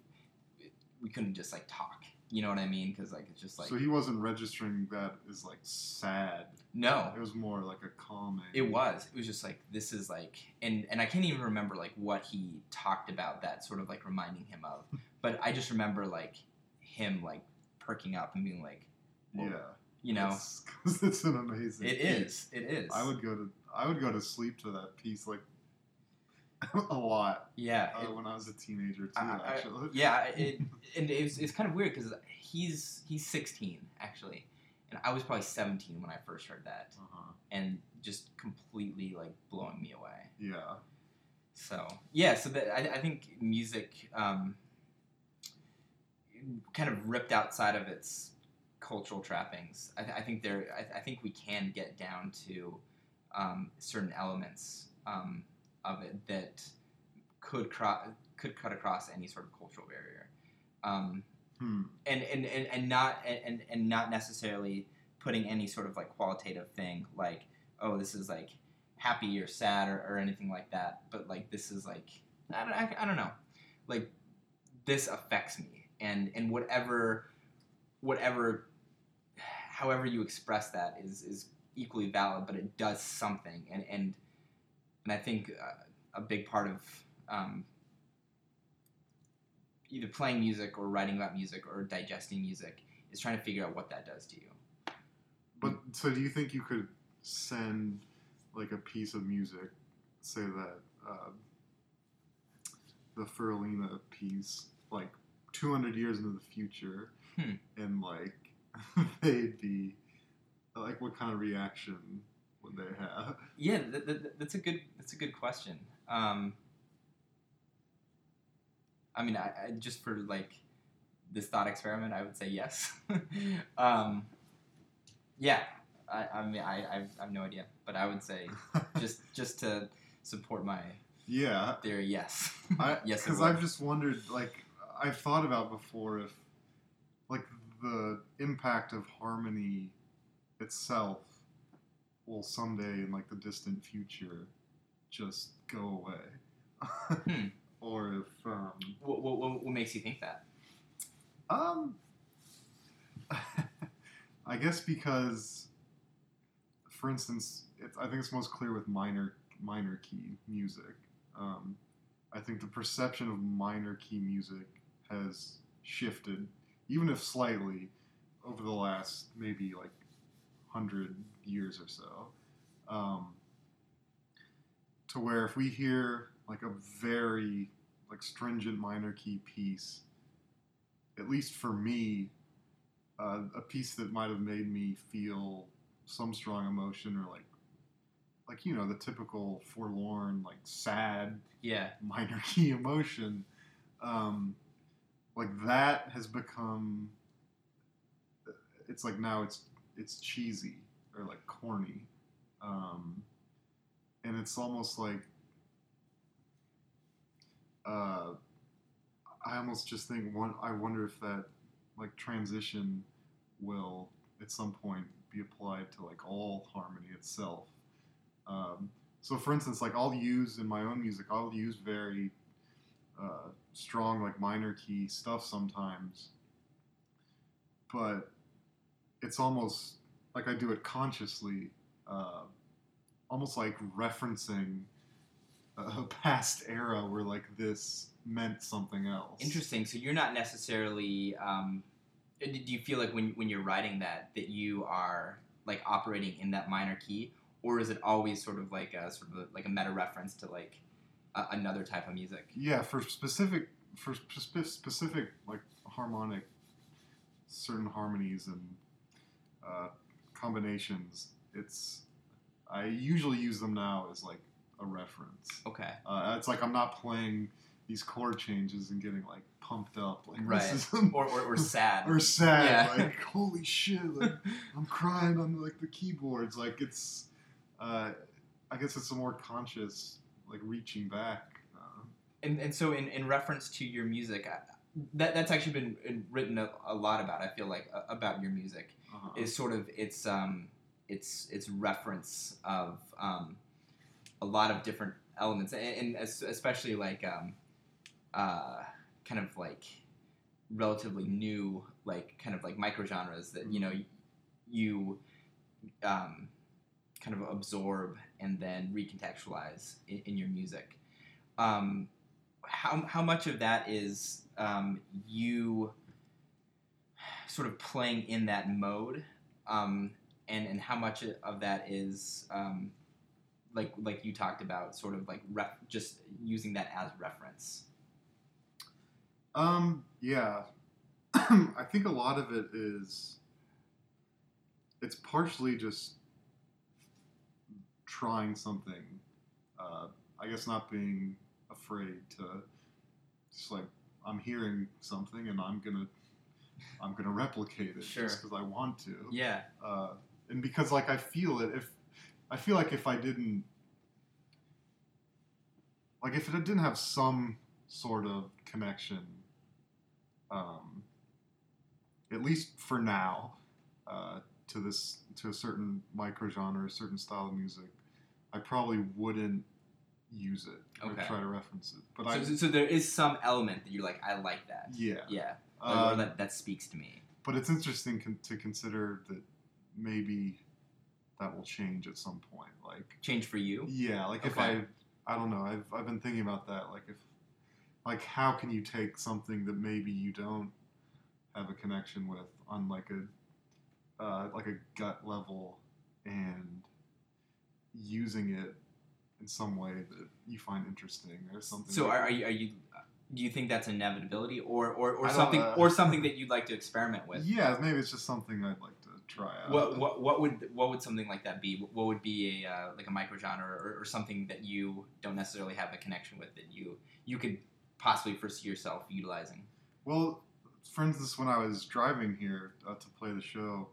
we couldn't just like talk, you know what I mean? Because like it's just like so he wasn't registering that as like sad. no, It was more like a calming. It was. It was just like this is like, and and I can't even remember like what he talked about that sort of like reminding him of. (laughs) but I just remember like him like perking up and being like, whoa, Yeah. you know, It's, (laughs) 'cause it's an amazing. it piece. is, it is. I would go to I would go to sleep to that piece like (laughs) a lot yeah. uh, it- when I was a teenager too. I- I- actually, yeah, it, (laughs) and it's, it's kind of weird because he's he's 16 actually, and I was probably 17 when I first heard that, Uh-huh. and just completely like blowing me away. Yeah. So yeah, so that I, I think music um, kind of ripped outside of its cultural trappings. I, th- I think there, I, I think we can get down to um, certain elements um, of it that could cro- could cut across any sort of cultural barrier. Um, Hmm. and, and, and, and not and, and not necessarily putting any sort of like qualitative thing like oh this is like happy or sad or, or anything like that but like this is like I don't, I, I don't know like this affects me and and whatever whatever however you express that is is equally valid but it does something and and and I think uh, a big part of um, either playing music or writing about music or digesting music is trying to figure out what that does to you. But so, do you think you could send like a piece of music, say that uh, the Für Alina piece, like 200 years into the future, Hmm. and like (laughs) they'd be like, what kind of reaction would they have? Yeah, th- th- th- that's a good that's a good question. Um, I mean, I, I just for like this thought experiment, I would say yes. (laughs) um, yeah, I, I mean, I, I've, I have no idea, but I would say (laughs) just just to support my yeah, theory, yes, I (laughs) yes, because. I've just wondered, like, I've thought about before if, like, the impact of harmony itself will someday in like the distant future just go away, Hmm. (laughs) or if um, What, what, what makes you think that? um, (laughs) I guess because, for instance, it's, I think it's most clear with minor minor key music. Um, I think the perception of minor key music has shifted, even if slightly, over the last maybe like hundred years or so. Um, to where if we hear like a very like stringent minor key piece, at least for me, uh, a piece that might have made me feel some strong emotion or like like you know the typical forlorn like sad Yeah, minor (laughs) key emotion um, like that has become it's like now it's it's cheesy or like corny. Um, and it's almost like uh, I almost just think one I wonder if that like transition will at some point be applied to like all harmony itself. Um, so for instance like I'll use in my own music I'll use very uh, strong like minor key stuff sometimes. But it's almost like I do it consciously uh, almost like referencing a past era where like this meant something else interesting. So you're not necessarily. Um, do you feel like when when you're writing that that you are like operating in that minor key, or is it always sort of like a sort of a, like a meta reference to like a, another type of music? yeah for specific for spe- specific like harmonic certain harmonies and uh, combinations it's i usually use them now as like a reference Okay. uh, it's like i'm not playing these chord changes and getting like pumped up like Right. this is (laughs) Or, or, or sad. or sad Yeah. like (laughs) holy shit like i'm crying on like the keyboards like it's uh, i guess it's a more conscious like reaching back uh, and, and so in, in reference to your music, I, that that's actually been uh, written a, a lot about. I feel like uh, about your music uh, is sort of its um its its reference of um a lot of different elements, and, and especially like um uh kind of like relatively new like kind of like micro genres that you know you um kind of absorb and then recontextualize in, in your music. Um, how how much of that is um, you sort of playing in that mode, um, and and how much of that is um, like like you talked about, sort of like ref- just using that as reference. Um, yeah. (clears throat) I think a lot of it is it's partially just trying something. Uh, I guess not being afraid to just like I'm hearing something and I'm gonna I'm gonna replicate it Sure. just because I want to. Yeah. uh, and because like I feel it. If I feel like if I didn't, like if it didn't have some sort of connection, um, at least for now, uh, to this to a certain micro genre, a certain style of music, I probably wouldn't use it or Okay. try to reference it. But So, I, so, there is some element that you're like, I like that. yeah, Yeah. Like, or that that speaks to me. but it's interesting con- to consider that maybe that will change at some point. Like Change for you. Yeah, like if I, I don't know. I've I've been thinking about that. Like if, like how can you take something that maybe you don't have a connection with on like a, uh, like a gut level, and using it in some way that you find interesting or something. So like are, are you are you do you think that's inevitability or or, or something uh, or something that you'd like to experiment with? Yeah, maybe it's just something I'd like to try out. What, what what would what would something like that be? What would be a uh, like a micro genre or, or something that you don't necessarily have a connection with that you you could possibly foresee yourself utilizing? Well, for instance, when I was driving here uh, to play the show,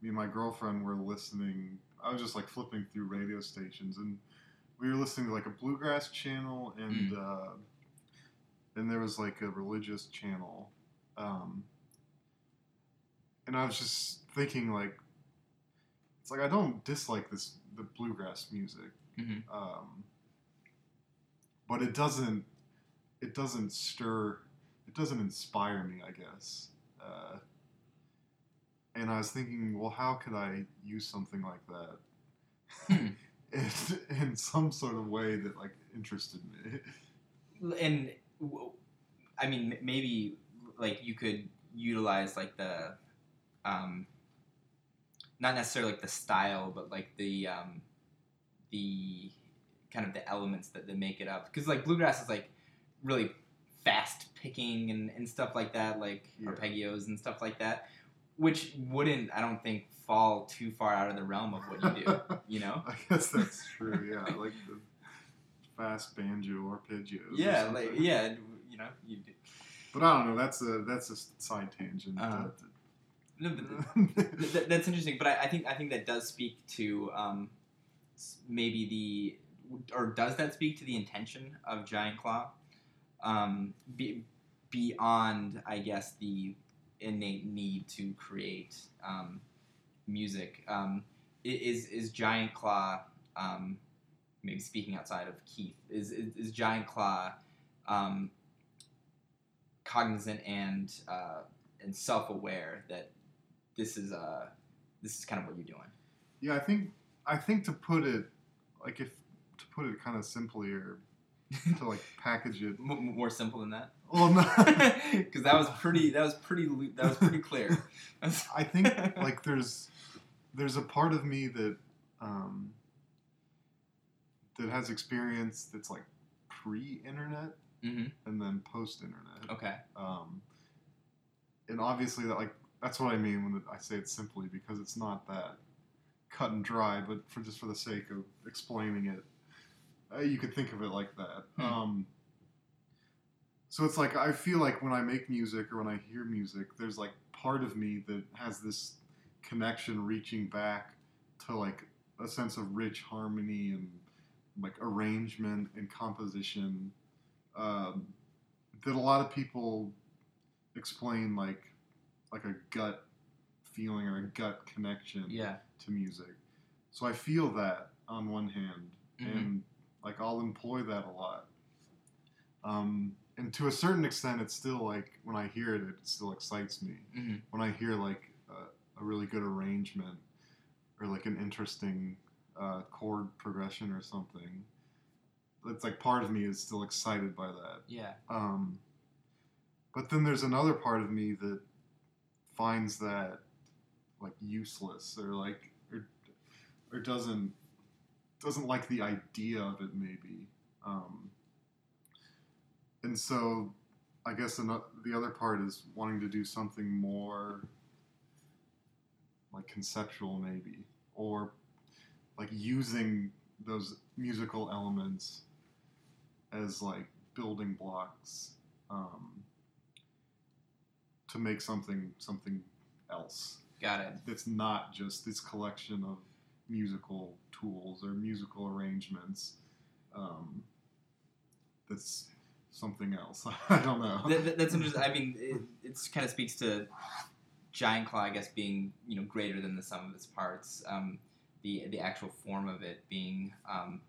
me and my girlfriend were listening. I was just like flipping through radio stations, and we were listening to like a bluegrass channel, and uh, and there was like a religious channel, um, and I was just thinking like, it's like I don't dislike this the bluegrass music, Mhm. um, but it doesn't it doesn't stir it doesn't inspire me, I guess. Uh, and I was thinking, well, how could I use something like that Hmm. In, (laughs) in some sort of way that like interested me? And I mean, maybe like you could utilize like the, um, not necessarily like the style, but like the um, the kind of the elements that, that make it up. Because like bluegrass is like really fast picking and, and stuff like that, like Yeah. arpeggios and stuff like that, which wouldn't I don't think fall too far out of the realm of what you do. (laughs) you know? I guess that's true. Yeah, like the fast banjo arpeggios. or Yeah, like yeah, you know, you do. But I don't know. That's a that's a side tangent. Uh-huh. No, (laughs) th- that's interesting, but I, I think I think that does speak to um, maybe the or does that speak to the intention of Giant Claw, um, be, beyond I guess the innate need to create um, music. Um, is is Giant Claw um, maybe speaking outside of Keith is is, is Giant Claw um, cognizant and uh, and self aware that this is uh this is kind of what you're doing. Yeah, I think I think to put it like if to put it kind of simply or to like package it. (laughs) More simple than that, Well, no, (laughs) because that was pretty. That was pretty. That was pretty clear. (laughs) I think (laughs) like there's there's a part of me that um, that has experience that's like pre-internet Mhm. and then post-internet. Okay. Um, and obviously that like that's what I mean when I say it simply because it's not that cut and dry, but for just for the sake of explaining it, uh, you could think of it like that. Hmm. Um, so it's like I feel like when I make music or when I hear music, there's like part of me that has this connection reaching back to like a sense of rich harmony and like arrangement and composition um, that a lot of people explain like like a gut feeling or a gut connection Yeah. to music. So I feel that on one hand, Mhm. and like I'll employ that a lot. Um, and to a certain extent, it's still like when I hear it, it still excites me. Mhm. When I hear like a, a really good arrangement or like an interesting uh, chord progression or something, it's like part of me is still excited by that. Yeah. Um, but then there's another part of me that finds that like useless or like or, or doesn't doesn't like the idea of it maybe. Um, and so I guess the other part is wanting to do something more like conceptual maybe or like using those musical elements as like building blocks um, to make something something else Got it. that's not just this collection of musical tools or musical arrangements um, that's something else (laughs) i don't know That, that- that's interesting. I mean, it it's kind of speaks to Giant Claw, I guess, being you know greater than the sum of its parts. Um, the the actual form of it being um,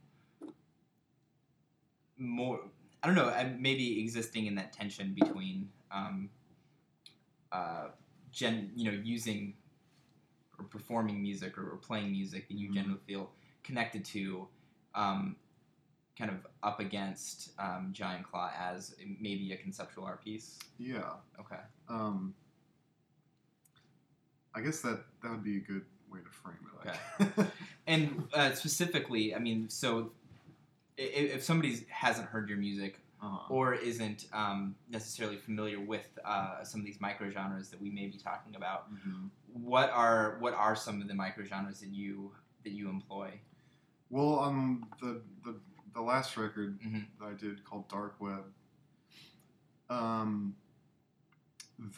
more. I don't know. uh, Maybe existing in that tension between, um, uh, gen, you know, using or performing music or, or playing music that you Mhm. generally feel connected to, um, kind of up against um, Giant Claw as maybe a conceptual art piece. yeah Okay. um, i guess that that would be a good way to frame it I- And uh, specifically, I mean, so i- i- if somebody hasn't heard your music uh-huh. or isn't um, necessarily familiar with uh, some of these microgenres that we may be talking about, Mhm. what are what are some of the microgenres that you that you employ? Well, on the, the the last record Mhm. that I did called Dark Web, um,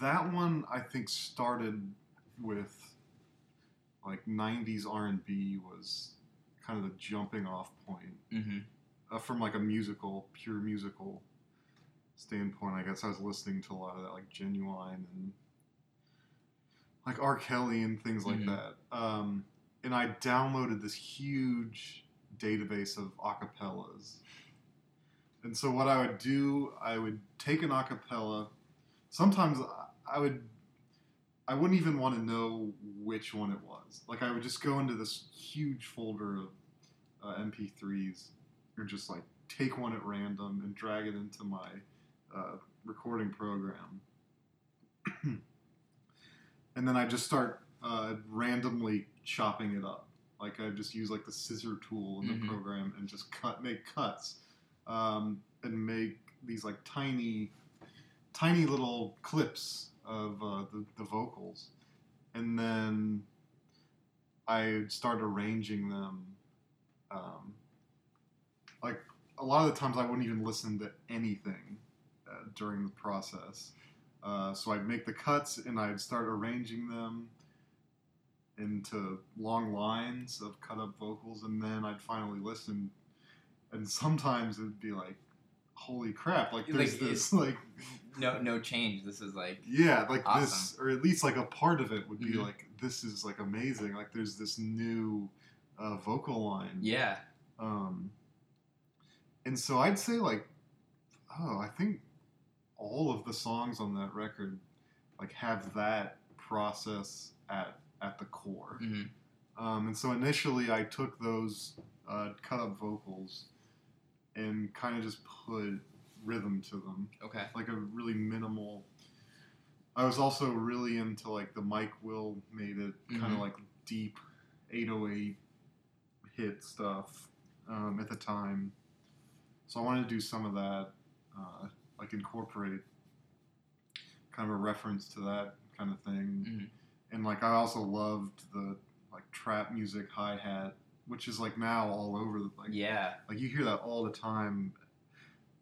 that one I think started with like '90s R&B was kind of the jumping off point Mm-hmm. uh, from like a musical, pure musical standpoint. I guess I was listening to a lot of that, like Ginuwine and like R. Kelly and things like Mhm. that. Um, and I downloaded this huge database of acapellas. And so what I would do, I would take an acapella. Sometimes I- would, I wouldn't even want to know which one it was. Like I would just go into this huge folder of uh, MP3s and just like take one at random and drag it into my uh, recording program. (clears throat) and then I just start uh, randomly chopping it up. Like I just use like the scissor tool in the Mhm. program and just cut, make cuts, um, and make these like tiny, tiny little clips of uh, the, the vocals, and then I start arranging them. Um, like a lot of the times, I wouldn't even listen to anything uh, during the process. Uh, so I'd make the cuts and I'd start arranging them into long lines of cut up vocals, and then I'd finally listen. And sometimes it'd be like, "Holy crap!" Like Like, there's this like (laughs) No, no change. This is like yeah, like this, or at least like a part of it would be Mhm. like, "This is like amazing." Like there's this new uh, vocal line. yeah. Um, and so I'd say like, oh, I think all of the songs on that record like have that process at at the core. hmm Um, and so initially I took those uh, cut up vocals and kind of just put rhythm to them, Okay. like a really minimal. I was also really into like the Mike Will made it kind of like deep 808 hit stuff um, at the time. So I wanted to do some of that, uh, like incorporate kind of a reference to that kind of thing. Mhm. And like I also loved the like trap music hi hat, which is like now all over the like Yeah. like you hear that all the time.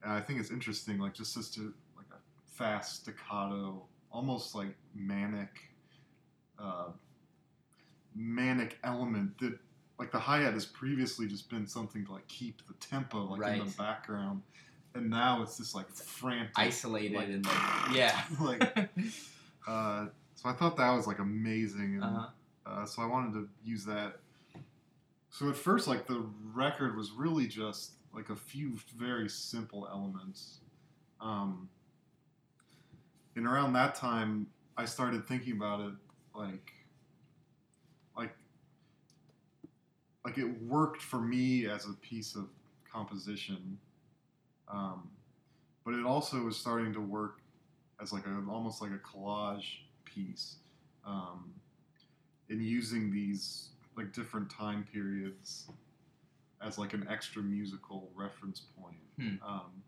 And I think it's interesting, like just as to like a fast staccato, almost like manic, uh, manic element that like the hi hat has previously just been something to like keep the tempo like in the background, and now it's just like frantic, Isolated like- and like yeah. (laughs) like. (laughs) Uh, so I thought that was like amazing, and uh-huh. uh, so I wanted to use that. So at first, like the record was really just like a few very simple elements. Um, and around that time, I started thinking about it like, like, like it worked for me as a piece of composition, um, but it also was starting to work as like a almost like a collage piece, um, in using these like different time periods as like an extra musical reference point. Hmm. Um,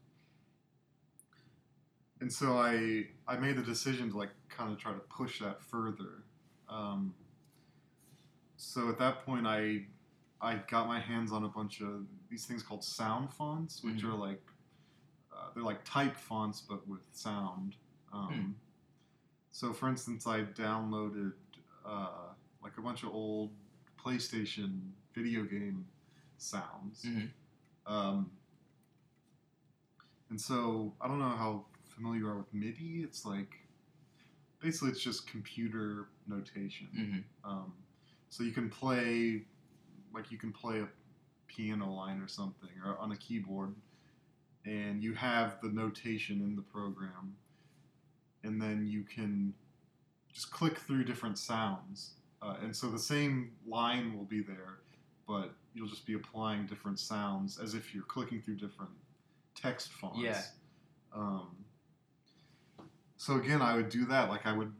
and so I I made the decision to like kind of try to push that further. Um, so at that point, I I got my hands on a bunch of these things called sound fonts, which Mhm. are like uh, they're like type fonts but with sound. Um, Hmm. So for instance, I downloaded uh, like a bunch of old PlayStation video game sounds. Mhm. Um, and so I don't know how familiar you are with MIDI. It's like basically it's just computer notation. hmm Um, so you can play, like you can play a piano line or something, or on a keyboard, and you have the notation in the program, and then you can just click through different sounds, uh, and so the same line will be there, but you'll just be applying different sounds as if you're clicking through different text fonts. Yeah. Um, so again, I would do that. Like I would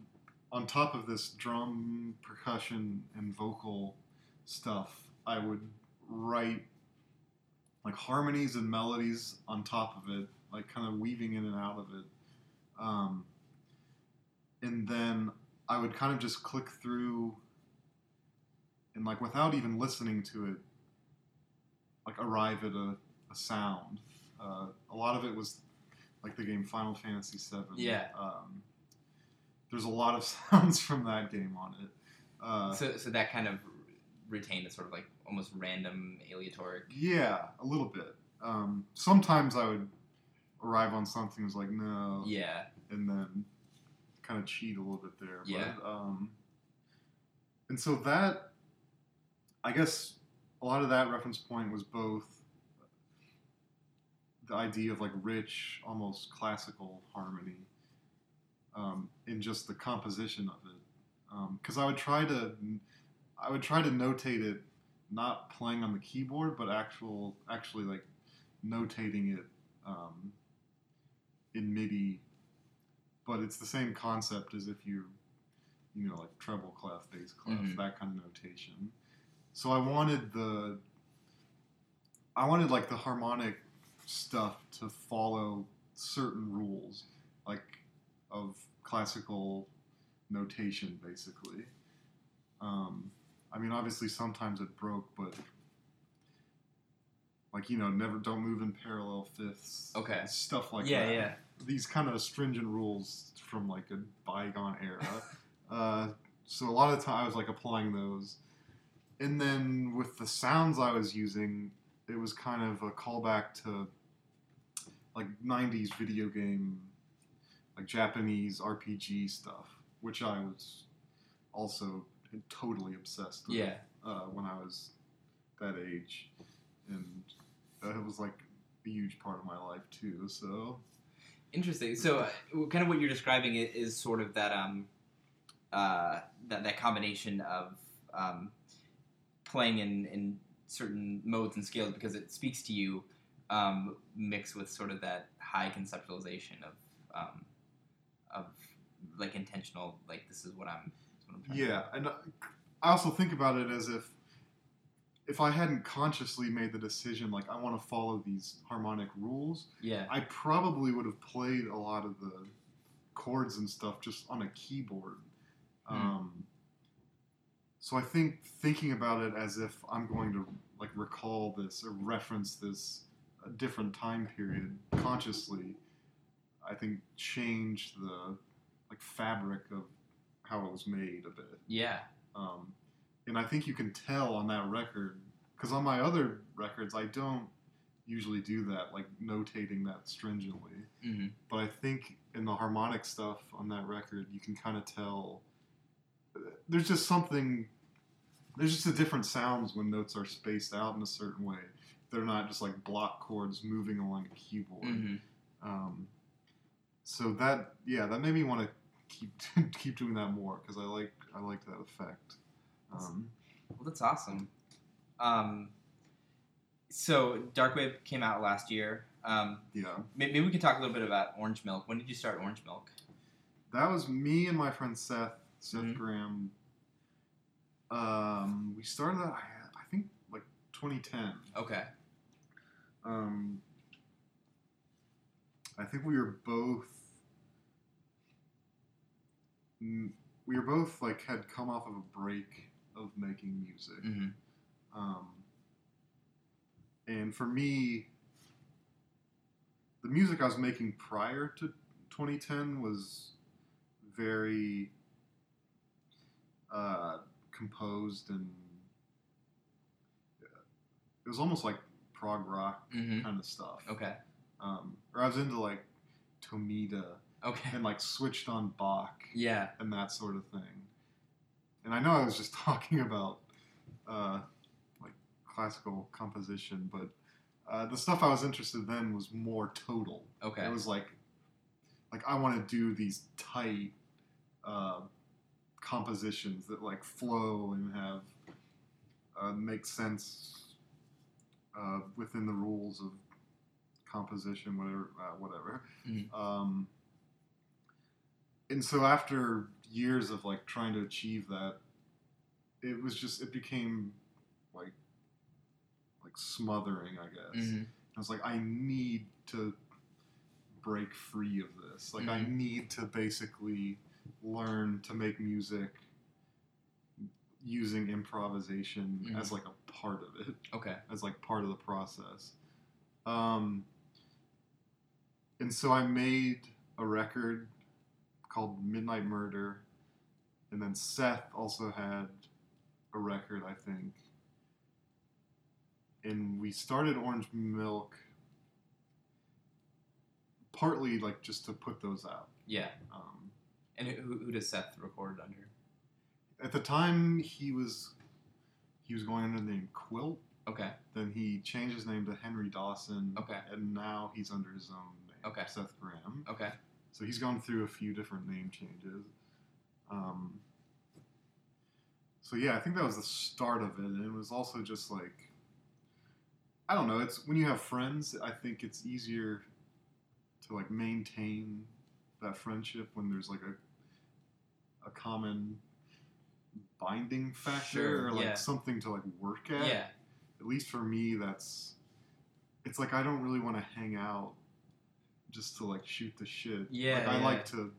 on top of this drum, percussion, and vocal stuff, I would write like harmonies and melodies on top of it, like kind of weaving in and out of it. Um, and then I would kind of just click through and like without even listening to it, like arrive at a, a sound. Uh, a lot of it was like the game Final Fantasy VII. Yeah. Um, there's a lot of (laughs) sounds from that game on it. Uh, so, so that kind of retained a sort of like almost random aleatoric. yeah, a little bit. Um, sometimes I would arrive on something that was like no, Yeah. and then kind of cheat a little bit there. Yeah. But, um, and so that, I guess, a lot of that reference point was both the idea of like rich, almost classical harmony, um, in just the composition of it. Because I would try to, I would try to notate it, not playing on the keyboard, but actual, actually like notating it um, in MIDI but it's the same concept as if you, you know, like treble clef, bass clef, Mhm. that kind of notation. So I wanted the, I wanted like the harmonic stuff to follow certain rules, like of classical notation, basically. Um, I mean, obviously sometimes it broke, but like you know, never don't move in parallel fifths. Okay. Stuff like yeah, that yeah. These kind of stringent rules from like a bygone era. uh, so a lot of the time I was like applying those, and then with the sounds I was using, it was kind of a callback to like '90s video game, like Japanese RPG stuff, which I was also totally obsessed with Yeah. uh, when I was that age, and it was like a huge part of my life too. So. Interesting. So, uh, kind of what you're describing is sort of that um, uh, that that combination of um, playing in in certain modes and scales because it speaks to you, um, mixed with sort of that high conceptualization of um, of like intentional like this is what I'm. What I'm Yeah, and I also think about it as if if I hadn't consciously made the decision, like I want to follow these harmonic rules. Yeah. I probably would have played a lot of the chords and stuff just on a keyboard. Hmm. Um, so I think thinking about it as if I'm going to like recall this or reference this a different time period consciously, I think changed the like fabric of how it was made a bit. Yeah. Um, and I think you can tell on that record, because on my other records, I don't usually do that, like notating that stringently. hmm But I think in the harmonic stuff on that record, you can kind of tell there's just something, there's just a different sounds when notes are spaced out in a certain way. They're not just like block chords moving along a keyboard. hmm Um, so that yeah, that made me want to keep (laughs) keep doing that more because I like I like that effect. Um, Well, that's awesome. Um, So Dark Web came out last year. Um, Yeah. maybe we could talk a little bit about Orange Milk. When did you start Orange Milk? That was me and my friend Seth, Seth Mhm. Graham. Um, we started that, I, I think, like 2010. Okay. Um, I think we were both. We were both like had come off of a break of making music. hmm Um, and for me, the music I was making prior to 2010 was very uh, composed and it was almost like prog rock hmm kind of stuff. Okay. Um, or I was into like Tomita Okay. and like switched on Bach Yeah. and that sort of thing. And I know I was just (laughs) talking about uh, like classical composition, but uh, the stuff I was interested in was more total. Okay. It was like like I want to do these tight uh, compositions that like flow and have uh, make sense uh, within the rules of composition, whatever, uh, whatever. Mhm. Um, and so after years of like trying to achieve that, it was just it became like like smothering, I guess. hmm I was like, I need to break free of this. Like, I Mhm. need to basically learn to make music using improvisation Mhm. as like a part of it, Okay. as like part of the process. Um, and so I made a record called Midnight Murder, and then Seth also had a record, I think. And we started Orange Milk partly like just to put those out. Yeah. Um, And who, who does Seth record under? at the time, he was he was going under the name Quilt. Okay. Then he changed his name to Henry Dawson. Okay. And now he's under his own name, Okay. Seth Graham. Okay. So he's gone through a few different name changes. Um, so yeah, I think that was the start of it, and it was also just like I don't know. It's when you have friends, I think it's easier to like maintain that friendship when there's like a a common binding factor Sure, or like yeah. something to like work at. Yeah. At least for me, that's it's like I don't really want to hang out just to like shoot the shit. Yeah, like, I yeah. like to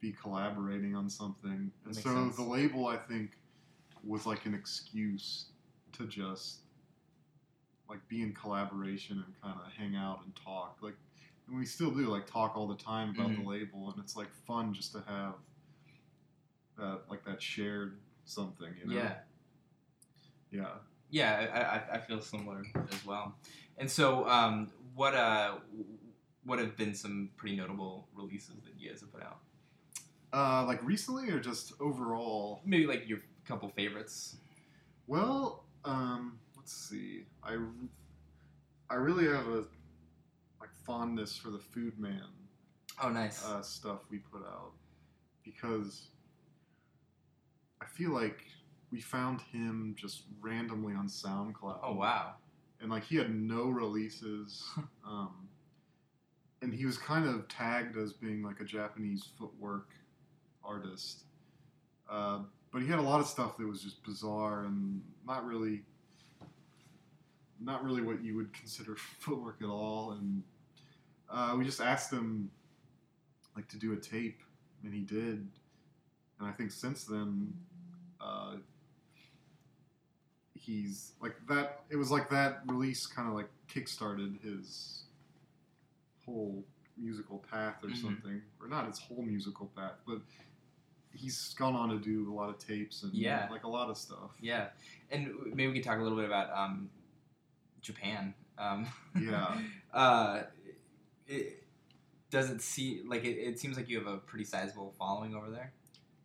be collaborating on something, and so sense. the label I think was like an excuse to just like be in collaboration and kind of hang out and talk. Like, and we still do like talk all the time about Mhm. the label, and it's like fun just to have that like that shared something. You know? Yeah. Yeah. Yeah, I, I, I feel similar as well. And so, um, what uh, what have been some pretty notable releases that you guys have put out? Uh, like recently or just overall? Maybe like your couple favorites. Well, um, let's see. I, I really have a like fondness for the Food Man Oh, nice. uh, stuff we put out because I feel like we found him just randomly on SoundCloud. oh, wow. and like he had no releases (laughs) um, and he was kind of tagged as being like a japanese footwork artist uh, but he had a lot of stuff that was just bizarre and not really not really what you would consider (laughs) footwork at all. And uh, we just asked him like to do a tape and he did. And i think since then uh, he's like that it was like that release kind of like kickstarted his whole musical path or Mhm. something. Or not his whole musical path but he's gone on to do a lot of tapes and Yeah. like a lot of stuff Yeah, and maybe we could talk a little bit about um, Japan. Um, Yeah. (laughs) uh, it, does it see like it, it seems like you have a pretty sizable following over there?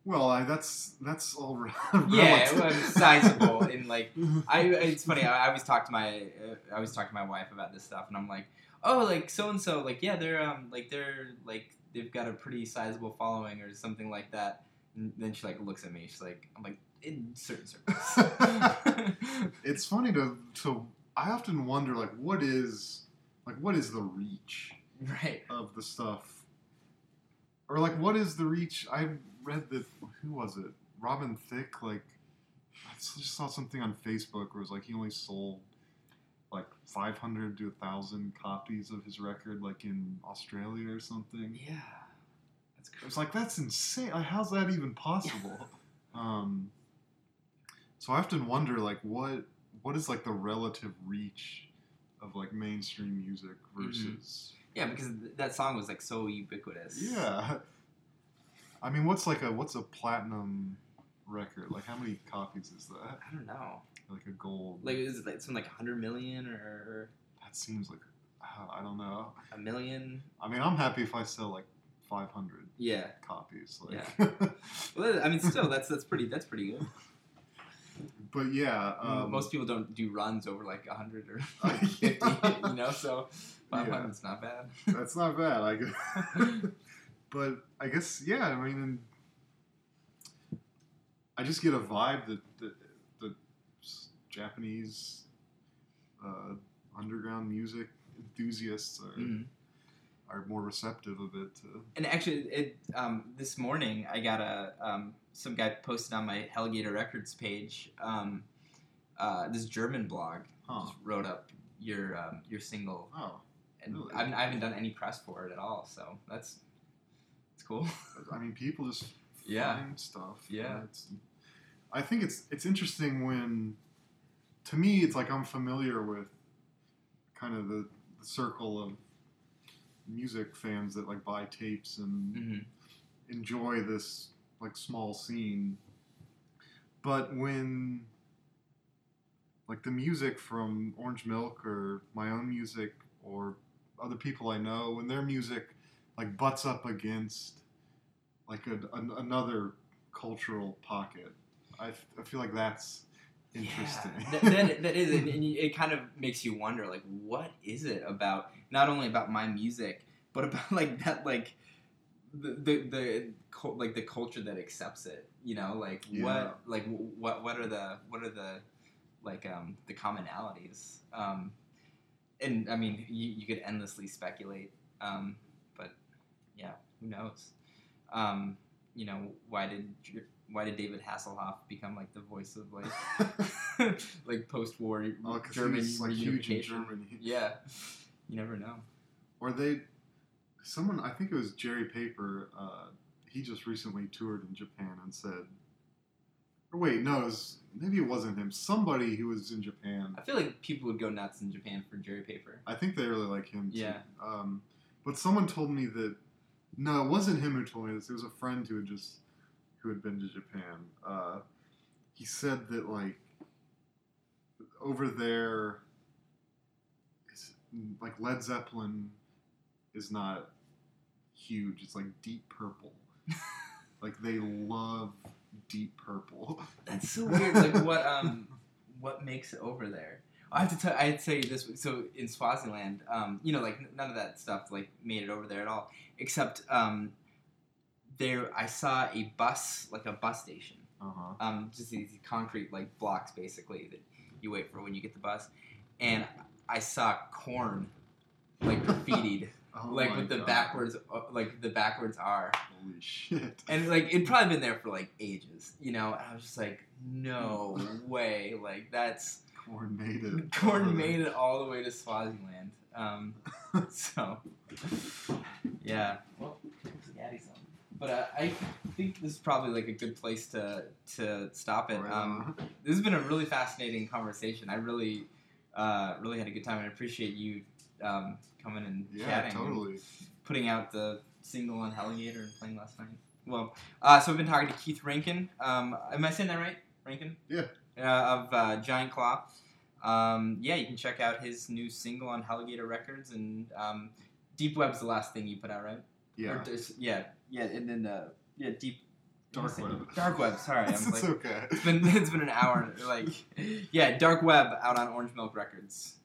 well I, that's that's all (laughs) re- Yeah, sizable in like (laughs) I. It's funny. I, I always talk to my uh, I always talk to my wife about this stuff, and I'm like, oh, like so and so, like yeah, they're um like they're like they've got a pretty sizable following or something like that. And then she like looks at me. She's like, I'm like in certain circles. (laughs) (laughs) it's funny to to I often wonder like what is like what is the reach Right. of the stuff, or like what is the reach? I read that who was it? Robin Thicke. Like I just saw something on Facebook where it was like he only sold like 500 to 1,000 copies of his record like in Australia or something. Yeah. Crazy. was like that's insane. Like, how's that even possible? (laughs) um, so I often wonder like what what is like the relative reach of like mainstream music Mm-hmm. versus Yeah, because th- that song was like so ubiquitous. yeah. I mean, what's like a what's a platinum record? Like how many copies is that? I don't know. Like a gold? Like is it like something like 100 million or that seems like I don't know. a million? I mean, I'm happy if I sell like 500 Yeah. copies. Like, (laughs) Well, I mean, still, that's that's pretty that's pretty good. but yeah, um, Most people don't do runs over like 100 or (laughs) Uh, like 50, you know. So 500 is not bad. That's not bad. I guess. (laughs) but I guess yeah. I mean, I just get a vibe that that the Japanese uh, underground music enthusiasts are, Mhm. Are more receptive of it. To, And actually, it um, this morning I got a um, some guy posted on my Heligator Records page. Um, uh, this German blog huh? just wrote up your um, your single, Oh, and Really? I, haven't, I haven't done any press for it at all. So that's it's cool. (laughs) I mean, people just Yeah. find stuff. Yeah. It's, I think it's it's interesting when, to me, it's like I'm familiar with, kind of the, the circle of music fans that like buy tapes and hmm enjoy this like small scene. But when like the music from Orange Milk or my own music or other people I know, when their music like butts up against like a, an, another cultural pocket, I, f- I feel like that's interesting. Yeah, that, that, that is, and it kind of makes you wonder, like, what is it about? Not only about my music, but about (laughs) like that, like the the, the like the culture that accepts it. You know, like Yeah. what, like what what are the what are the like um the commonalities? Um, and I mean, you, you could endlessly speculate. Um, but yeah, who knows? Um, you know, why did why did David Hasselhoff become like the voice of like (laughs) like post-war Oh, German he's like huge in? Germany. (laughs) Yeah, you never know. Or they, someone I think it was Jerry Paper. Uh, he just recently toured in Japan and said, or wait, no, it was, maybe it wasn't him. Somebody who was in Japan. I feel like people would go nuts in Japan for Jerry Paper. I think they really like him. Too. Yeah. Um, but someone told me that no, it wasn't him who told me this. It was a friend who had just who had been to Japan. Uh, he said that like over there, it's, like Led Zeppelin is not huge. It's like Deep Purple. (laughs) like they love Deep Purple. That's so weird. Like what um what makes it over there? I have to tell. I had to tell you this. So in Swaziland, um, you know, like none of that stuff like made it over there at all, except um, there I saw a bus, like a bus station, Uh huh. um, just these concrete like blocks basically that you wait for when you get the bus, and I saw Korn, like (laughs) graffitied, Oh like my with the God. backwards, uh, like the backwards R. Holy shit. And like it'd probably been there for like ages, you know. And I was just like, no (laughs) way, like that's Korn made it. Korn made it all the way to Swaziland. Um, (laughs) so yeah, well, Scatty some. But uh, I think this is probably like a good place to to stop it. Um, this has been a really fascinating conversation. I really uh, really had a good time. and I appreciate you um, coming and yeah, chatting. and putting out the single on Heligator and playing last night. Well, uh, so I've been talking to Keith Rankin. Um, am I saying that right? Rankin? Yeah. Uh, of uh, Giant Claw. Um, yeah, you can check out his new single on Heligator Records and um, Deep Web's the last thing you put out, right? Yeah. Yeah, yeah, and then uh, yeah, Deep Dark Web. Dark Web. Sorry, I'm (laughs) it's like okay. it's been (laughs) it's been an hour. Like yeah, Dark Web out on Orange Milk Records.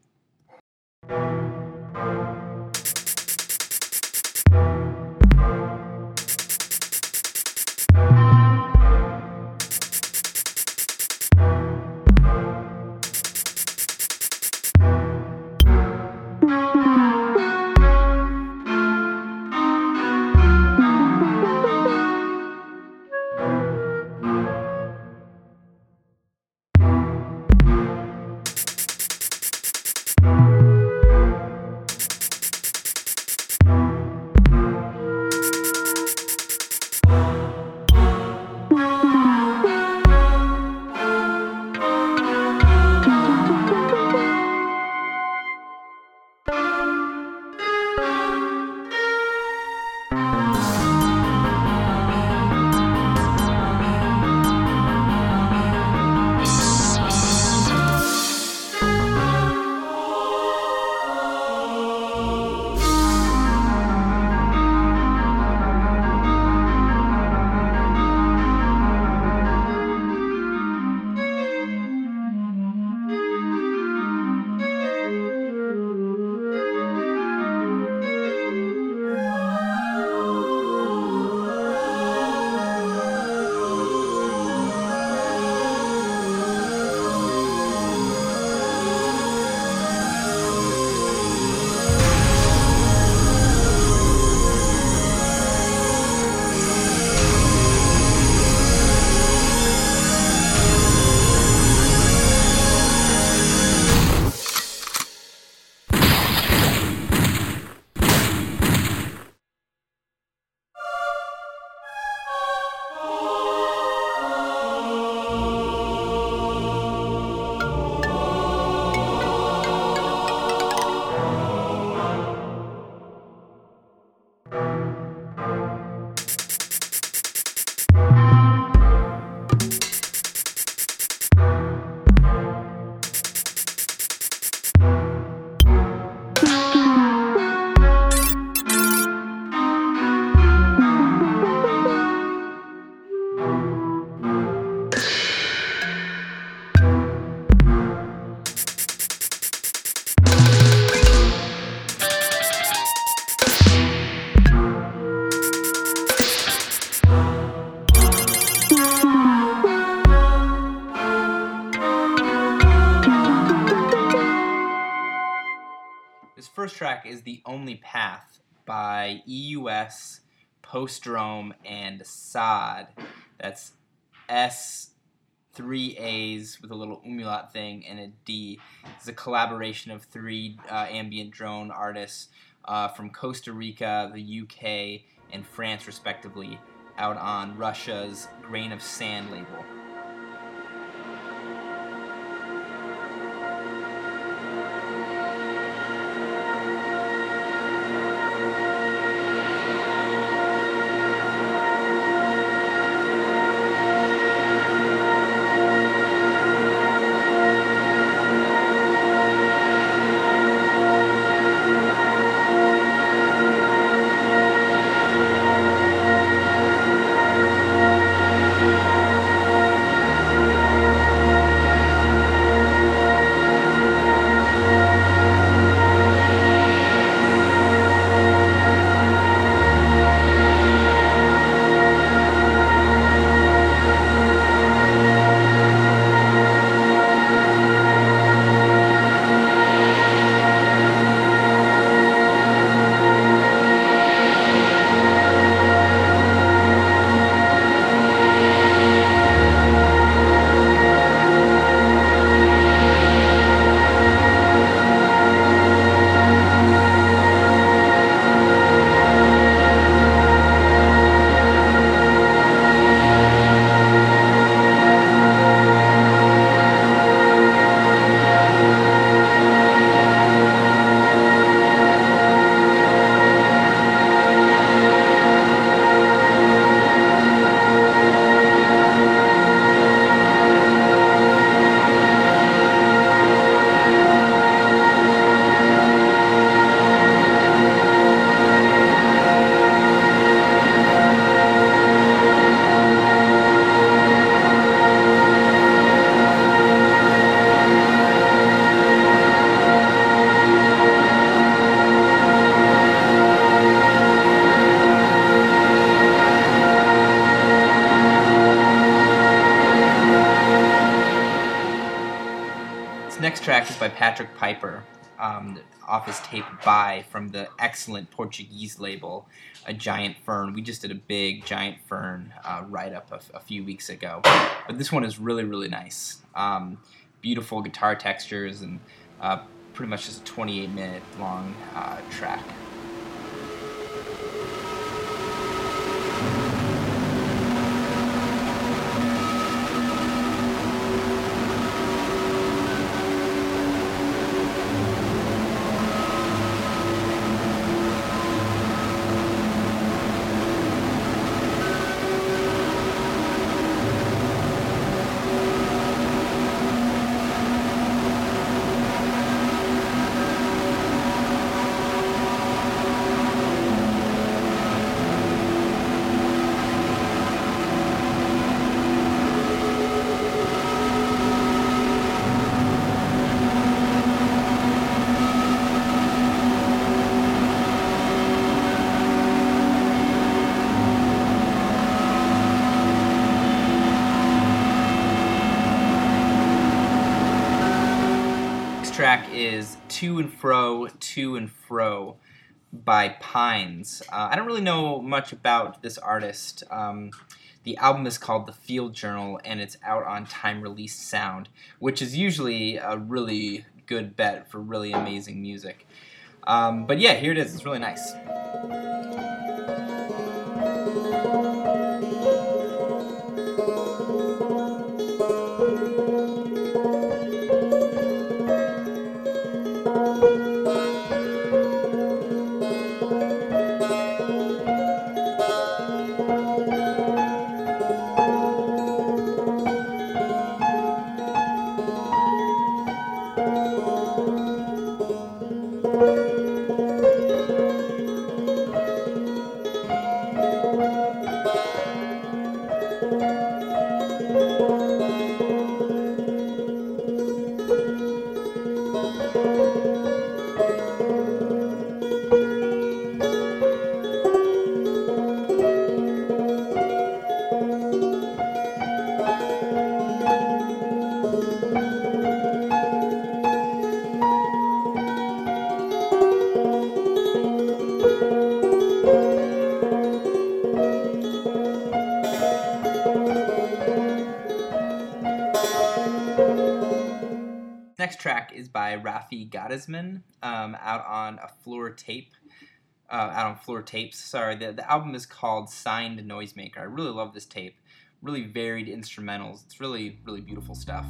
Only Path by EUS, Postrome, and Saaad. That's S, three A's with a little umlaut thing, and a D. It's a collaboration of three uh, ambient drone artists uh, from Costa Rica, the UK, and France, respectively, out on Russia's Grain of Sand label. From the excellent Portuguese label, A Giant Fern. We just did a big Giant Fern uh, write up a, a few weeks ago, but this one is really, really nice. Um, beautiful guitar textures and uh, pretty much just a 28 minute long uh, track. By Pines. Uh, I don't really know much about this artist. Um, the album is called The Field Journal and it's out on Time Release Sound, which is usually a really good bet for really amazing music. Um, but yeah, here it is. It's really nice. Raphi Gottesman, um, out on a floor tape. Uh, out on floor tapes. Sorry, the, the album is called Signed Noisemaker. I really love this tape. Really varied instrumentals. It's really, really beautiful stuff.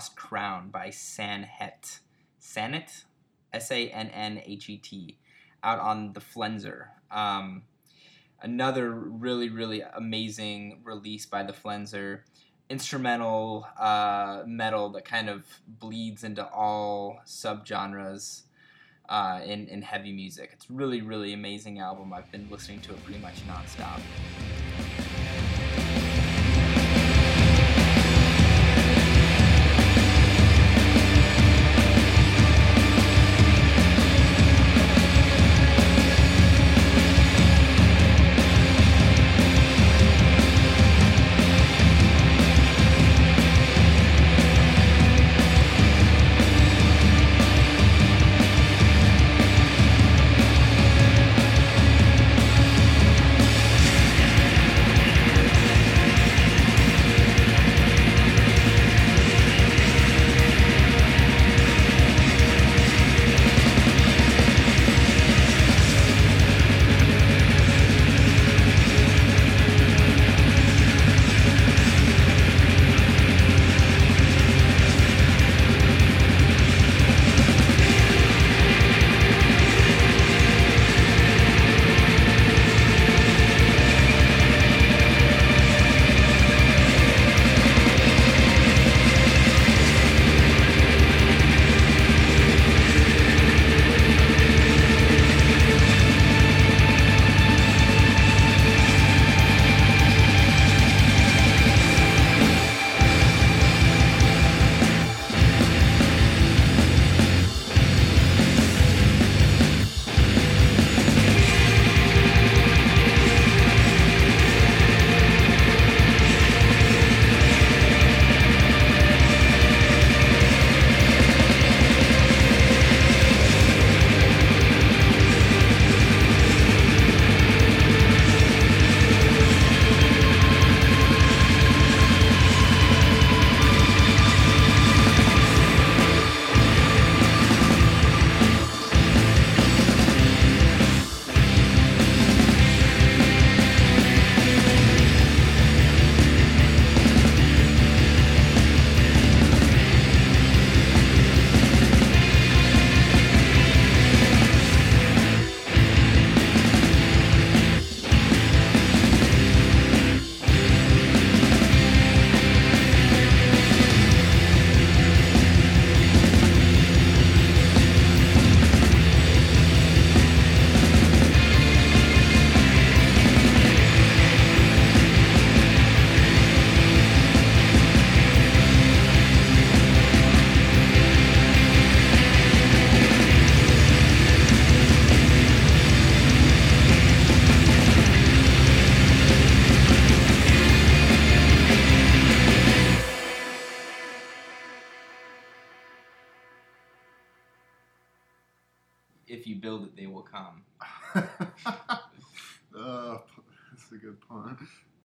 Lost Crown by Sannhet. Sannhet? S A N N H E T. Out on the Flenser. Um, another really, really amazing release by the Flenser. Instrumental uh, metal that kind of bleeds into all subgenres uh, in, in heavy music. It's really, really amazing album. I've been listening to it pretty much nonstop.